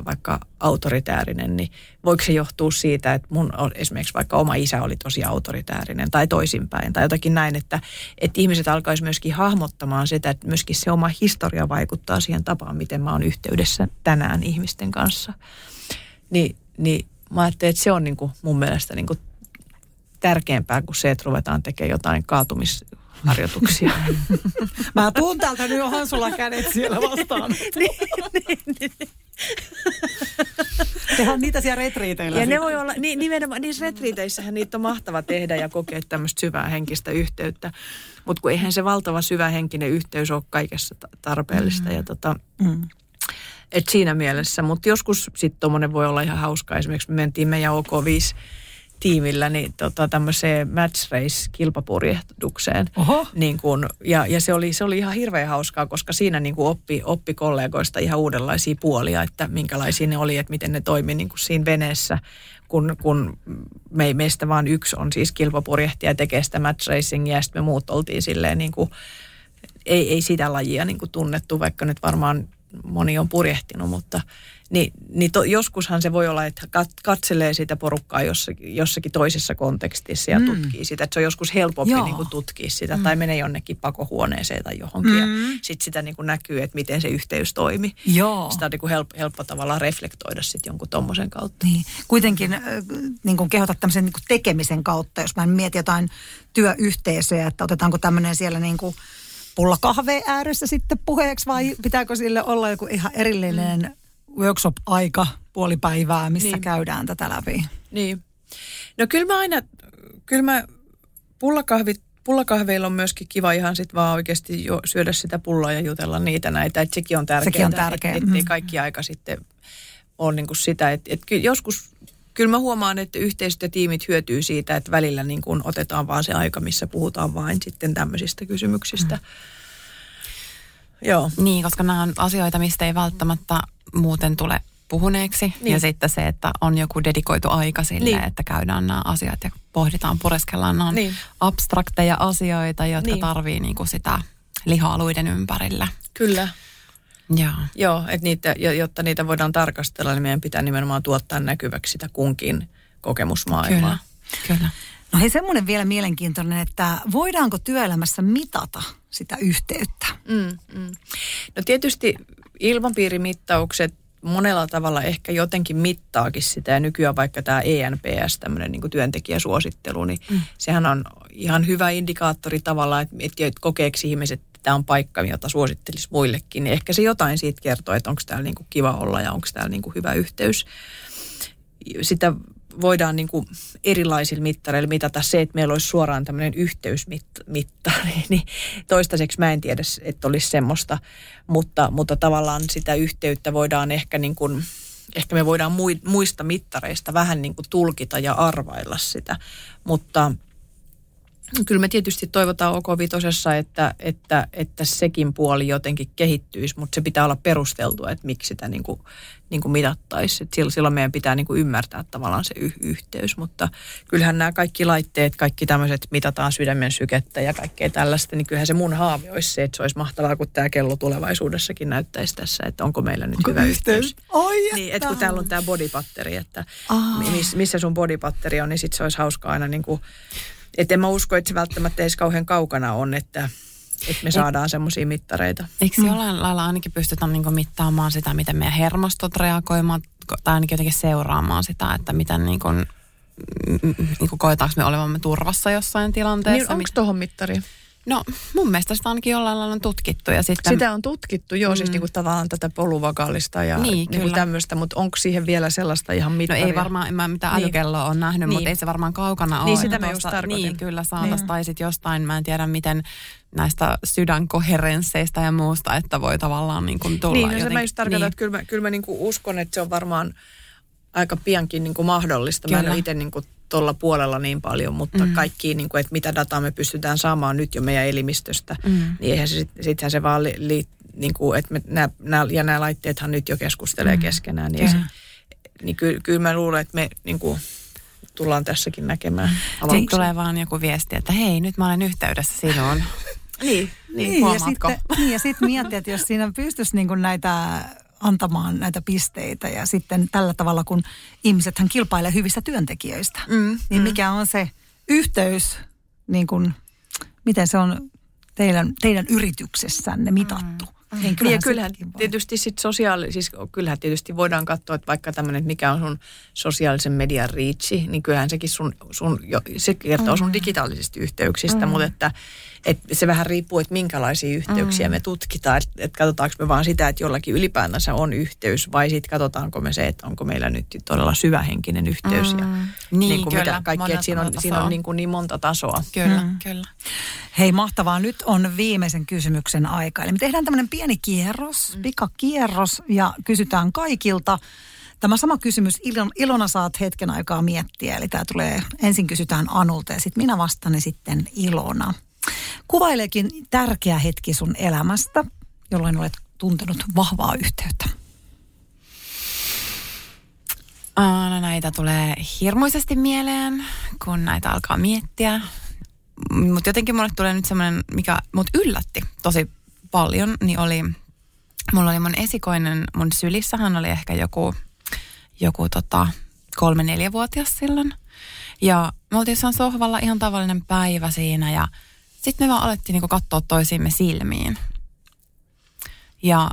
vaikka autoritäärinen, niin voiko se johtua siitä, että mun esimerkiksi vaikka oma isä oli tosi autoritäärinen tai toisinpäin tai jotakin näin, että, että ihmiset alkaisi myöskin hahmottamaan sitä, että myöskin se oma historia vaikuttaa siihen tapaan, miten mä oon yhteydessä tänään ihmisten kanssa. Ni, niin mä ajattelin, että se on niin kuin mun mielestä niin kuin tärkeämpää kuin se, että ruvetaan tekemään jotain kaatumisharjoituksia. Mä tuun täältä nyt onhan sulla kädet siellä vastaan. Tehdään niitä siellä retriiteillä. Ja ne sitten. voi olla, niin, nimenomaan niissä retriiteissähän niitä on mahtava tehdä ja kokea tämmöistä syvää henkistä yhteyttä. Mutta kun eihän se valtava syvä henkinen yhteys ole kaikessa ta- tarpeellista. Mm. Ja tota, Mm. et siinä mielessä, mutta joskus sitten tuommoinen voi olla ihan hauska. Esimerkiksi me mentiin meidän OK5 tiimillä niin tota, tämmöiseen match race kilpapurjehdukseen. Oho. Niin kun, ja ja se, oli, se oli ihan hirveän hauskaa, koska siinä niin kuin oppi, oppi kollegoista ihan uudenlaisia puolia, että minkälaisia ne oli, että miten ne toimi niin kuin siinä veneessä, kun, kun me, meistä vaan yksi on siis kilpapurjehtija ja tekee sitä match racingia ja sitten me muut oltiin silleen niin kuin, ei, ei sitä lajia niin kuin tunnettu, vaikka nyt varmaan moni on purjehtinut, mutta niin, niin to, joskushan se voi olla, että kat, katselee sitä porukkaa jossakin, jossakin toisessa kontekstissa ja mm. tutkii sitä. Että se on joskus helpompi Joo. niin kuin tutkia sitä mm. tai menee jonnekin pakohuoneeseen tai johonkin mm. ja sitten sitä niin kuin näkyy, että miten se yhteys toimi. Joo. Sitä on niin kuin helppo, helppo tavallaan reflektoida sitten jonkun tommosen kautta. Niin. Kuitenkin äh, niin kuin kehotat tämmöisen niin kuin tekemisen kautta, jos mä mietin jotain työyhteisöjä, että otetaanko tämmöinen siellä niin kuin pulla kahve ääressä sitten puheeksi vai pitääkö sille olla joku ihan erillinen mm. Workshop-aika puolipäivää, missä niin. käydään tätä läpi? Niin. No kyllä mä aina, kyllä mä pullakahvit pullakahveilla on myöskin kiva ihan sitten vaan oikeasti jo syödä sitä pullaa ja jutella niitä näitä. Että sekin on tärkeää. Sekin on tärkeää. Että et, kaikki aika sitten on niin kuin sitä. Että et joskus, kyllä mä huomaan, että yhteistyötiimit hyötyy siitä, että välillä niin kuin otetaan vaan se aika, missä puhutaan vain sitten tämmöisistä kysymyksistä. Mm. Joo. Niin, koska nämä on asioita, mistä ei välttämättä muuten tule puhuneeksi. Niin. Ja sitten se, että on joku dedikoitu aika sille, niin. että käydään nämä asiat ja pohditaan, pureskellaan. Nämä on niin. abstrakteja asioita, jotka niin. tarvii niin kuin sitä liha-aluiden ympärillä. Kyllä. Joo. Joo, että niitä, jotta niitä voidaan tarkastella, niin meidän pitää nimenomaan tuottaa näkyväksi sitä kunkin kokemusmaailmaa. Kyllä, kyllä. No hei, semmoinen vielä mielenkiintoinen, että voidaanko työelämässä mitata sitä yhteyttä? Mm, mm. No tietysti ilmapiirimittaukset monella tavalla ehkä jotenkin mittaakin sitä. Ja nykyään vaikka tämä ENPS, tämmöinen niin työntekijäsuosittelu, niin mm. sehän on ihan hyvä indikaattori tavallaan, että, että kokeeko ihmiset, että tämä on paikka, jota suosittelisi muillekin. Niin ehkä se jotain siitä kertoo, että onko täällä niin kuin kiva olla ja onko täällä niin kuin hyvä yhteys. Sitä voidaan niin kuin erilaisilla mittareilla mitata. Se, että meillä olisi suoraan tämmöinen yhteysmittari, niin toistaiseksi mä en tiedä, että olisi semmoista, mutta, mutta tavallaan sitä yhteyttä voidaan ehkä niin kuin, ehkä me voidaan muista mittareista vähän niin kuin tulkita ja arvailla sitä, mutta – Kyllä me tietysti toivotaan OK Vitosessa, että, että, että sekin puoli jotenkin kehittyisi, mutta se pitää olla perusteltua, että miksi sitä niin kuin, niin kuin mitattaisi. silloin meidän pitää niin kuin ymmärtää tavallaan se y- yhteys, mutta kyllähän nämä kaikki laitteet, kaikki tämmöiset mitataan sydämen sykettä ja kaikkea tällaista, niin kyllähän se mun haave olisi se, että se olisi mahtavaa, kun tämä kello tulevaisuudessakin näyttäisi tässä, että onko meillä nyt onko hyvä yhteys. yhteys? Oi, niin, että kun täällä on tämä bodypatteri, että miss, missä sun bodypatteri on, niin sitten se olisi hauska aina niin kuin että en mä usko, että se välttämättä edes kauhean kaukana on, että, että me saadaan semmoisia mittareita. Eikö mm. jollain lailla ainakin pystytä niin mittaamaan sitä, miten meidän hermostot reagoimaan, tai ainakin jotenkin seuraamaan sitä, että miten niin kuin, niin kuin koetaanko me olevamme turvassa jossain tilanteessa. Niin onko tuohon mittari? No mun mielestä sitä ainakin jollain lailla on tutkittu. Ja sitten, sitä on tutkittu, joo, siis mm. siis niin kuin tavallaan tätä poluvakaalista ja niin, niin kuin tämmöistä, mutta onko siihen vielä sellaista ihan mittaria? No ei varmaan, en mä mitään niin. älykelloa ole nähnyt, niin. mutta ei se varmaan kaukana ole. Niin, sitä mä just Niin, kyllä saataisiin, niin. tai sitten jostain, mä en tiedä miten näistä sydänkoherensseista ja muusta, että voi tavallaan niin kuin tulla Niin, no jotenkin, se mä just tarkoitan, niin. että kyllä mä, kyllä mä niin kuin uskon, että se on varmaan aika piankin niin kuin mahdollista. Kyllä. Mä en ole itse niin kuin tuolla puolella niin paljon, mutta mm. kaikki, niin kuin, että mitä dataa me pystytään saamaan nyt jo meidän elimistöstä, mm. niin eihän se, sittenhän se vaan li, li, niin kuin, että me, nämä, nämä, ja nämä laitteethan nyt jo keskustelee mm. keskenään, niin, se, niin kyllä, kyllä mä luulen, että me niin kuin, tullaan tässäkin näkemään Sitten tulee vaan joku viesti, että hei, nyt mä olen yhteydessä sinuun. niin, niin, niin ja sitten, niin, ja sitten miettiä, että jos siinä pystyisi niin kuin näitä antamaan näitä pisteitä ja sitten tällä tavalla, kun ihmisethän kilpailee hyvistä työntekijöistä, mm, niin mm. mikä on se yhteys, niin kuin, miten se on teidän, teidän yrityksessänne mitattu? Mm. Niin, niin kyllähän, ja kyllähän tietysti sit sosiaali, siis kyllähän tietysti voidaan katsoa, että vaikka tämmöinen, mikä on sun sosiaalisen median riitsi, niin kyllähän sekin sun, sun se kertoo sun mm. digitaalisista yhteyksistä, mm. mutta että että se vähän riippuu, että minkälaisia yhteyksiä mm. me tutkitaan. Että et katsotaanko me vaan sitä, että jollakin ylipäätänsä on yhteys vai sitten katsotaanko me se, että onko meillä nyt todella syvähenkinen yhteys. Mm. Ja, niin, niin kuin kyllä. Mitä kaikki, että siinä on, siinä on niin, kuin niin monta tasoa. Kyllä, mm. kyllä. Hei mahtavaa, nyt on viimeisen kysymyksen aika. Eli me tehdään tämmöinen pieni kierros, mm. pikakierros ja kysytään kaikilta. Tämä sama kysymys Ilona saat hetken aikaa miettiä. Eli tämä tulee, ensin kysytään Anulta ja sitten minä vastaan sitten Ilona. Kuvaileekin tärkeä hetki sun elämästä, jolloin olet tuntenut vahvaa yhteyttä. No näitä tulee hirmuisesti mieleen, kun näitä alkaa miettiä. Mutta jotenkin mulle tulee nyt semmoinen, mikä mut yllätti tosi paljon, niin oli, mulla oli mun esikoinen, mun sylissä hän oli ehkä joku, joku tota, kolme-neljävuotias silloin. Ja me oltiin sohvalla ihan tavallinen päivä siinä ja sitten me vaan alettiin niinku katsoa toisiimme silmiin. Ja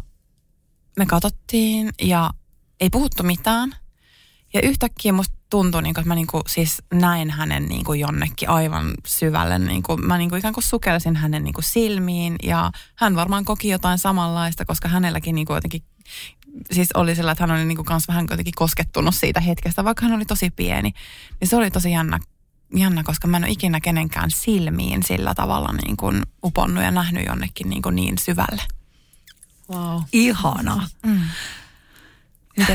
me katsottiin ja ei puhuttu mitään. Ja yhtäkkiä musta tuntui, niin kuin, että mä niin kuin, siis näin hänen niin kuin jonnekin aivan syvälle. Niin kuin, mä niin kuin ikään kuin sukelsin hänen niin kuin silmiin ja hän varmaan koki jotain samanlaista, koska hänelläkin niin kuin jotenkin siis oli sillä, että hän oli niin kuin vähän jotenkin koskettunut siitä hetkestä, vaikka hän oli tosi pieni. Niin se oli tosi jännä, jännä koska mä en ole ikinä kenenkään silmiin sillä tavalla niin kuin uponnut ja nähnyt jonnekin niin, kuin niin syvälle. Wow. Ihanaa. Mm.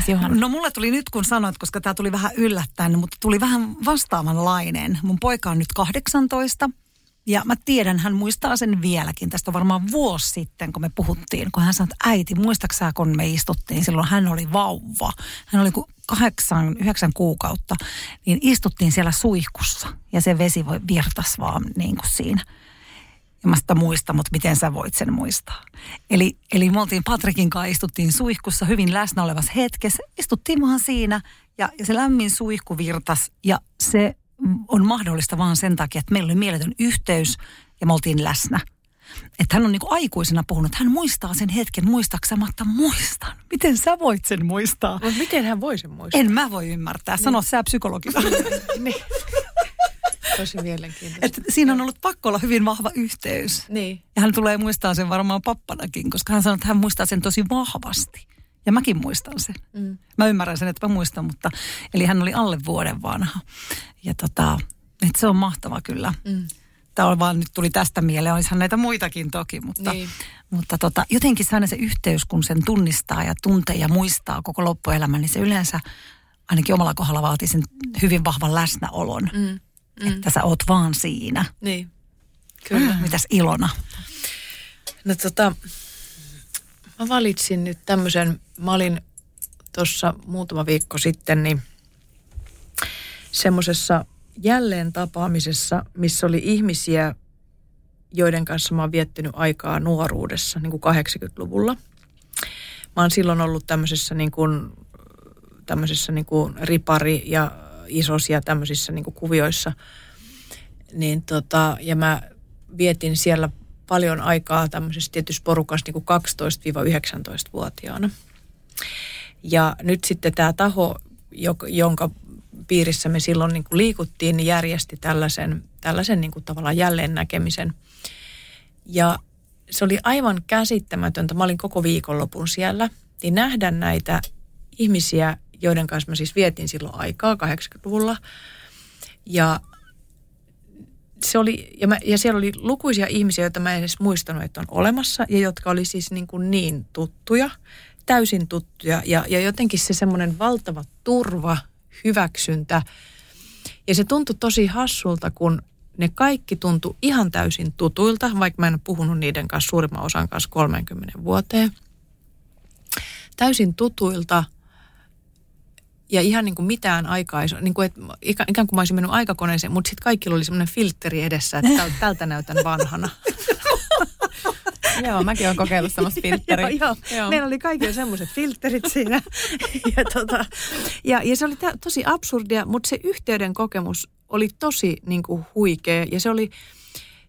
Johanna? No mulle tuli nyt kun sanoit, koska tämä tuli vähän yllättäen, mutta tuli vähän vastaavanlainen. Mun poika on nyt 18 ja mä tiedän, hän muistaa sen vieläkin. Tästä on varmaan vuosi sitten, kun me puhuttiin, kun hän sanoi, että äiti, muistaksä, kun me istuttiin, silloin hän oli vauva. Hän oli kuin kahdeksan, yhdeksän kuukautta, niin istuttiin siellä suihkussa ja se vesi voi virtas vaan niin kuin siinä. Ja mä sitä muista, mutta miten sä voit sen muistaa. Eli, eli me oltiin Patrikin kanssa, istuttiin suihkussa hyvin läsnä olevassa hetkessä. Istuttiin vaan siinä ja, ja se lämmin suihku virtas ja se on mahdollista vaan sen takia, että meillä oli mieletön yhteys ja me oltiin läsnä. Että hän on niin kuin aikuisena puhunut, että hän muistaa sen hetken, muistaaksematta muistan. Miten sä voit sen muistaa? Mutta miten hän voi sen muistaa? En mä voi ymmärtää. Sano niin. sä psykologina. niin. Tosi mielenkiintoista. Et siinä on ollut pakko olla hyvin vahva yhteys. Niin. Ja hän tulee muistaa sen varmaan pappanakin, koska hän sanoo, että hän muistaa sen tosi vahvasti. Ja mäkin muistan sen. Mm. Mä ymmärrän sen, että mä muistan, mutta eli hän oli alle vuoden vanha. Ja tota, että se on mahtava kyllä. Mm. Tämä on vaan nyt tuli tästä mieleen, olisihan näitä muitakin toki, mutta, niin. mutta tota, jotenkin aina se yhteys, kun sen tunnistaa ja tuntee ja muistaa koko loppuelämän, niin se yleensä ainakin omalla kohdalla vaatii sen hyvin vahvan läsnäolon. Mm. Mm. Että sä oot vaan siinä. Niin, kyllä. Mm. Mitäs Ilona? No tota, mä valitsin nyt tämmöisen, mä olin tuossa muutama viikko sitten, niin semmoisessa jälleen tapaamisessa, missä oli ihmisiä, joiden kanssa mä oon viettänyt aikaa nuoruudessa, niin kuin 80-luvulla. Mä oon silloin ollut tämmöisessä niin kuin, tämmöisessä niin kuin ripari- ja isosia tämmöisissä niin kuin kuvioissa. Niin tota, ja mä vietin siellä paljon aikaa tämmöisessä tietyssä porukassa niin kuin 12-19-vuotiaana. Ja nyt sitten tämä taho, jonka piirissä me silloin niin kuin liikuttiin, niin järjesti tällaisen, tällaisen niin kuin tavallaan jälleen näkemisen. Ja se oli aivan käsittämätöntä. Mä olin koko viikonlopun siellä. Niin nähdä näitä ihmisiä, joiden kanssa mä siis vietin silloin aikaa 80-luvulla. Ja se oli, ja, mä, ja siellä oli lukuisia ihmisiä, joita mä en edes muistanut, että on olemassa, ja jotka oli siis niin, kuin niin tuttuja, täysin tuttuja, ja, ja jotenkin se semmoinen valtava turva, hyväksyntä, ja se tuntui tosi hassulta, kun ne kaikki tuntui ihan täysin tutuilta, vaikka mä en puhunut niiden kanssa suurimman osan kanssa 30 vuoteen. Täysin tutuilta – ja ihan niin kuin mitään aikaa, niin kuin, että ikään kuin mä olisin mennyt aikakoneeseen, mutta sitten kaikilla oli semmoinen filtteri edessä, että tältä näytän vanhana. joo, mäkin olen kokeillut semmoista filtteriä. joo, joo. joo, meillä oli kaikilla semmoiset filterit siinä. ja, tota, ja, ja se oli t- tosi absurdia, mutta se yhteyden kokemus oli tosi niin kuin huikea. Ja se oli,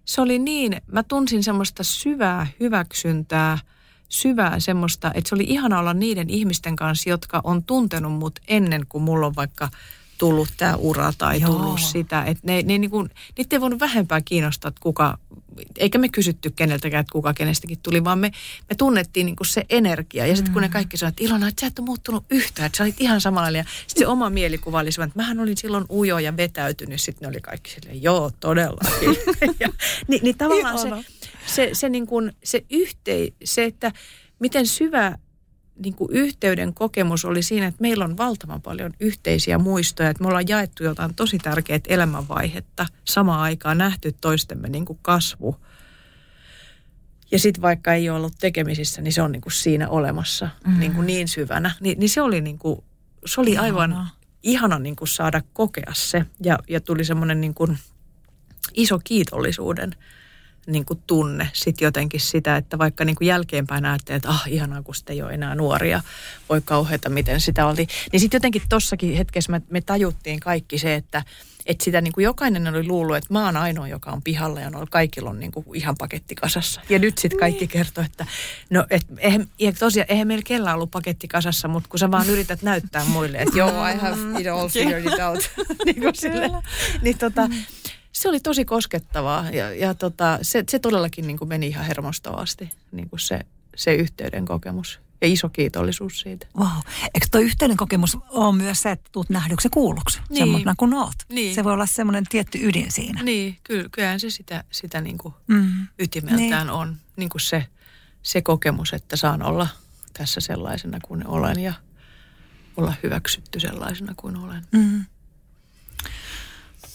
se oli niin, mä tunsin semmoista syvää hyväksyntää – syvää semmoista, että se oli ihana olla niiden ihmisten kanssa, jotka on tuntenut mut ennen kuin mulla on vaikka tullut tämä ura tai Joo. tullut sitä. Että ne, ne niin kuin, niitä ei voinut vähempää kiinnostaa, että kuka, eikä me kysytty keneltäkään, että kuka kenestäkin tuli, vaan me, me tunnettiin niin kuin se energia. Ja sitten kun ne mm. kaikki sanoivat, että Ilona, että sä et ole muuttunut yhtään, että sä olit ihan samalla. Ja sitten se oma mielikuva oli että mähän olin silloin ujo ja vetäytynyt. Sitten ne oli kaikki silleen, joo, todellakin. ja, niin, niin tavallaan se, se, se, niin kuin, se yhtei, se, että miten syvä niin kuin yhteyden kokemus oli siinä, että meillä on valtavan paljon yhteisiä muistoja, että me ollaan jaettu jotain tosi tärkeät elämänvaihetta samaan aikaan, nähty toistemme niin kuin kasvu. Ja sitten vaikka ei ole ollut tekemisissä, niin se on niin kuin siinä olemassa mm. niin, kuin niin syvänä. Ni, niin se oli, niin kuin, se oli aivan ihana, ihana niin kuin saada kokea se. Ja, ja tuli semmoinen niin kuin iso kiitollisuuden niin kuin tunne sitten jotenkin sitä, että vaikka niin kuin jälkeenpäin ajattelee, että ah ihanaa kun sitten ei ole enää nuoria, voi kauheata miten sitä oli. Niin sitten jotenkin tossakin hetkessä me, me tajuttiin kaikki se, että että sitä niin kuin jokainen oli luullut, että mä oon ainoa, joka on pihalla ja noilla kaikilla on niin kuin ihan paketti kasassa. Ja nyt sitten kaikki niin. kertoo, että no et, eihän, ja tosiaan eihän meillä kellään ollut paketti kasassa, mutta kun sä vaan yrität näyttää muille, että joo, I have it all figured it out. niin kuin sille, niin tota, se oli tosi koskettavaa ja, ja tota, se, se todellakin niin kuin meni ihan hermostavasti, niin kuin se, se yhteyden kokemus. Ja iso kiitollisuus siitä. Wow. Eikö tuo yhteinen kokemus ole myös se, että tulet nähdyksi kuulluksi niin. semmoisena kuin oot? Niin. Se voi olla semmoinen tietty ydin siinä. Niin, kyllä, kyllähän se sitä, sitä niin kuin mm. ytimeltään niin. on. Niin kuin se, se kokemus, että saan olla tässä sellaisena kuin olen ja olla hyväksytty sellaisena kuin olen. Mm.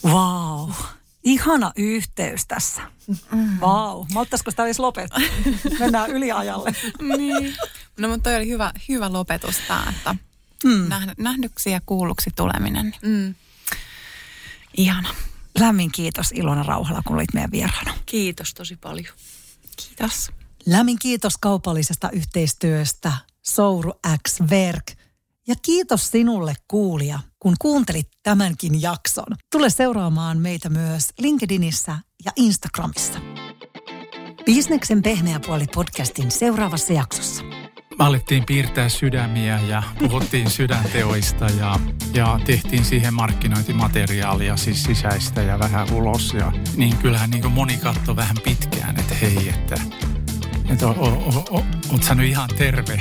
Wow. Ihana yhteys tässä. Mm. Vau. Wow. Malttaisiko sitä edes lopettaa? Mennään yliajalle. niin. No mutta toi oli hyvä, hyvä lopetus tämä, että mm. nähdyksi ja kuulluksi tuleminen. Mm. Ihana. Lämmin kiitos Ilona Rauhala, kun olit meidän vieraana. Kiitos tosi paljon. Kiitos. Lämmin kiitos kaupallisesta yhteistyöstä Souru X Verk – ja kiitos sinulle kuulija, kun kuuntelit tämänkin jakson. Tule seuraamaan meitä myös LinkedInissä ja Instagramissa. Bisneksen pehmeä puoli podcastin seuraavassa jaksossa. Alettiin piirtää sydämiä ja puhuttiin sydänteoista ja, ja tehtiin siihen markkinointimateriaalia siis sisäistä ja vähän ulos. Ja, niin kyllähän niin moni katsoi vähän pitkään, että hei, että, että o, o, o, o, oot sä nyt ihan terve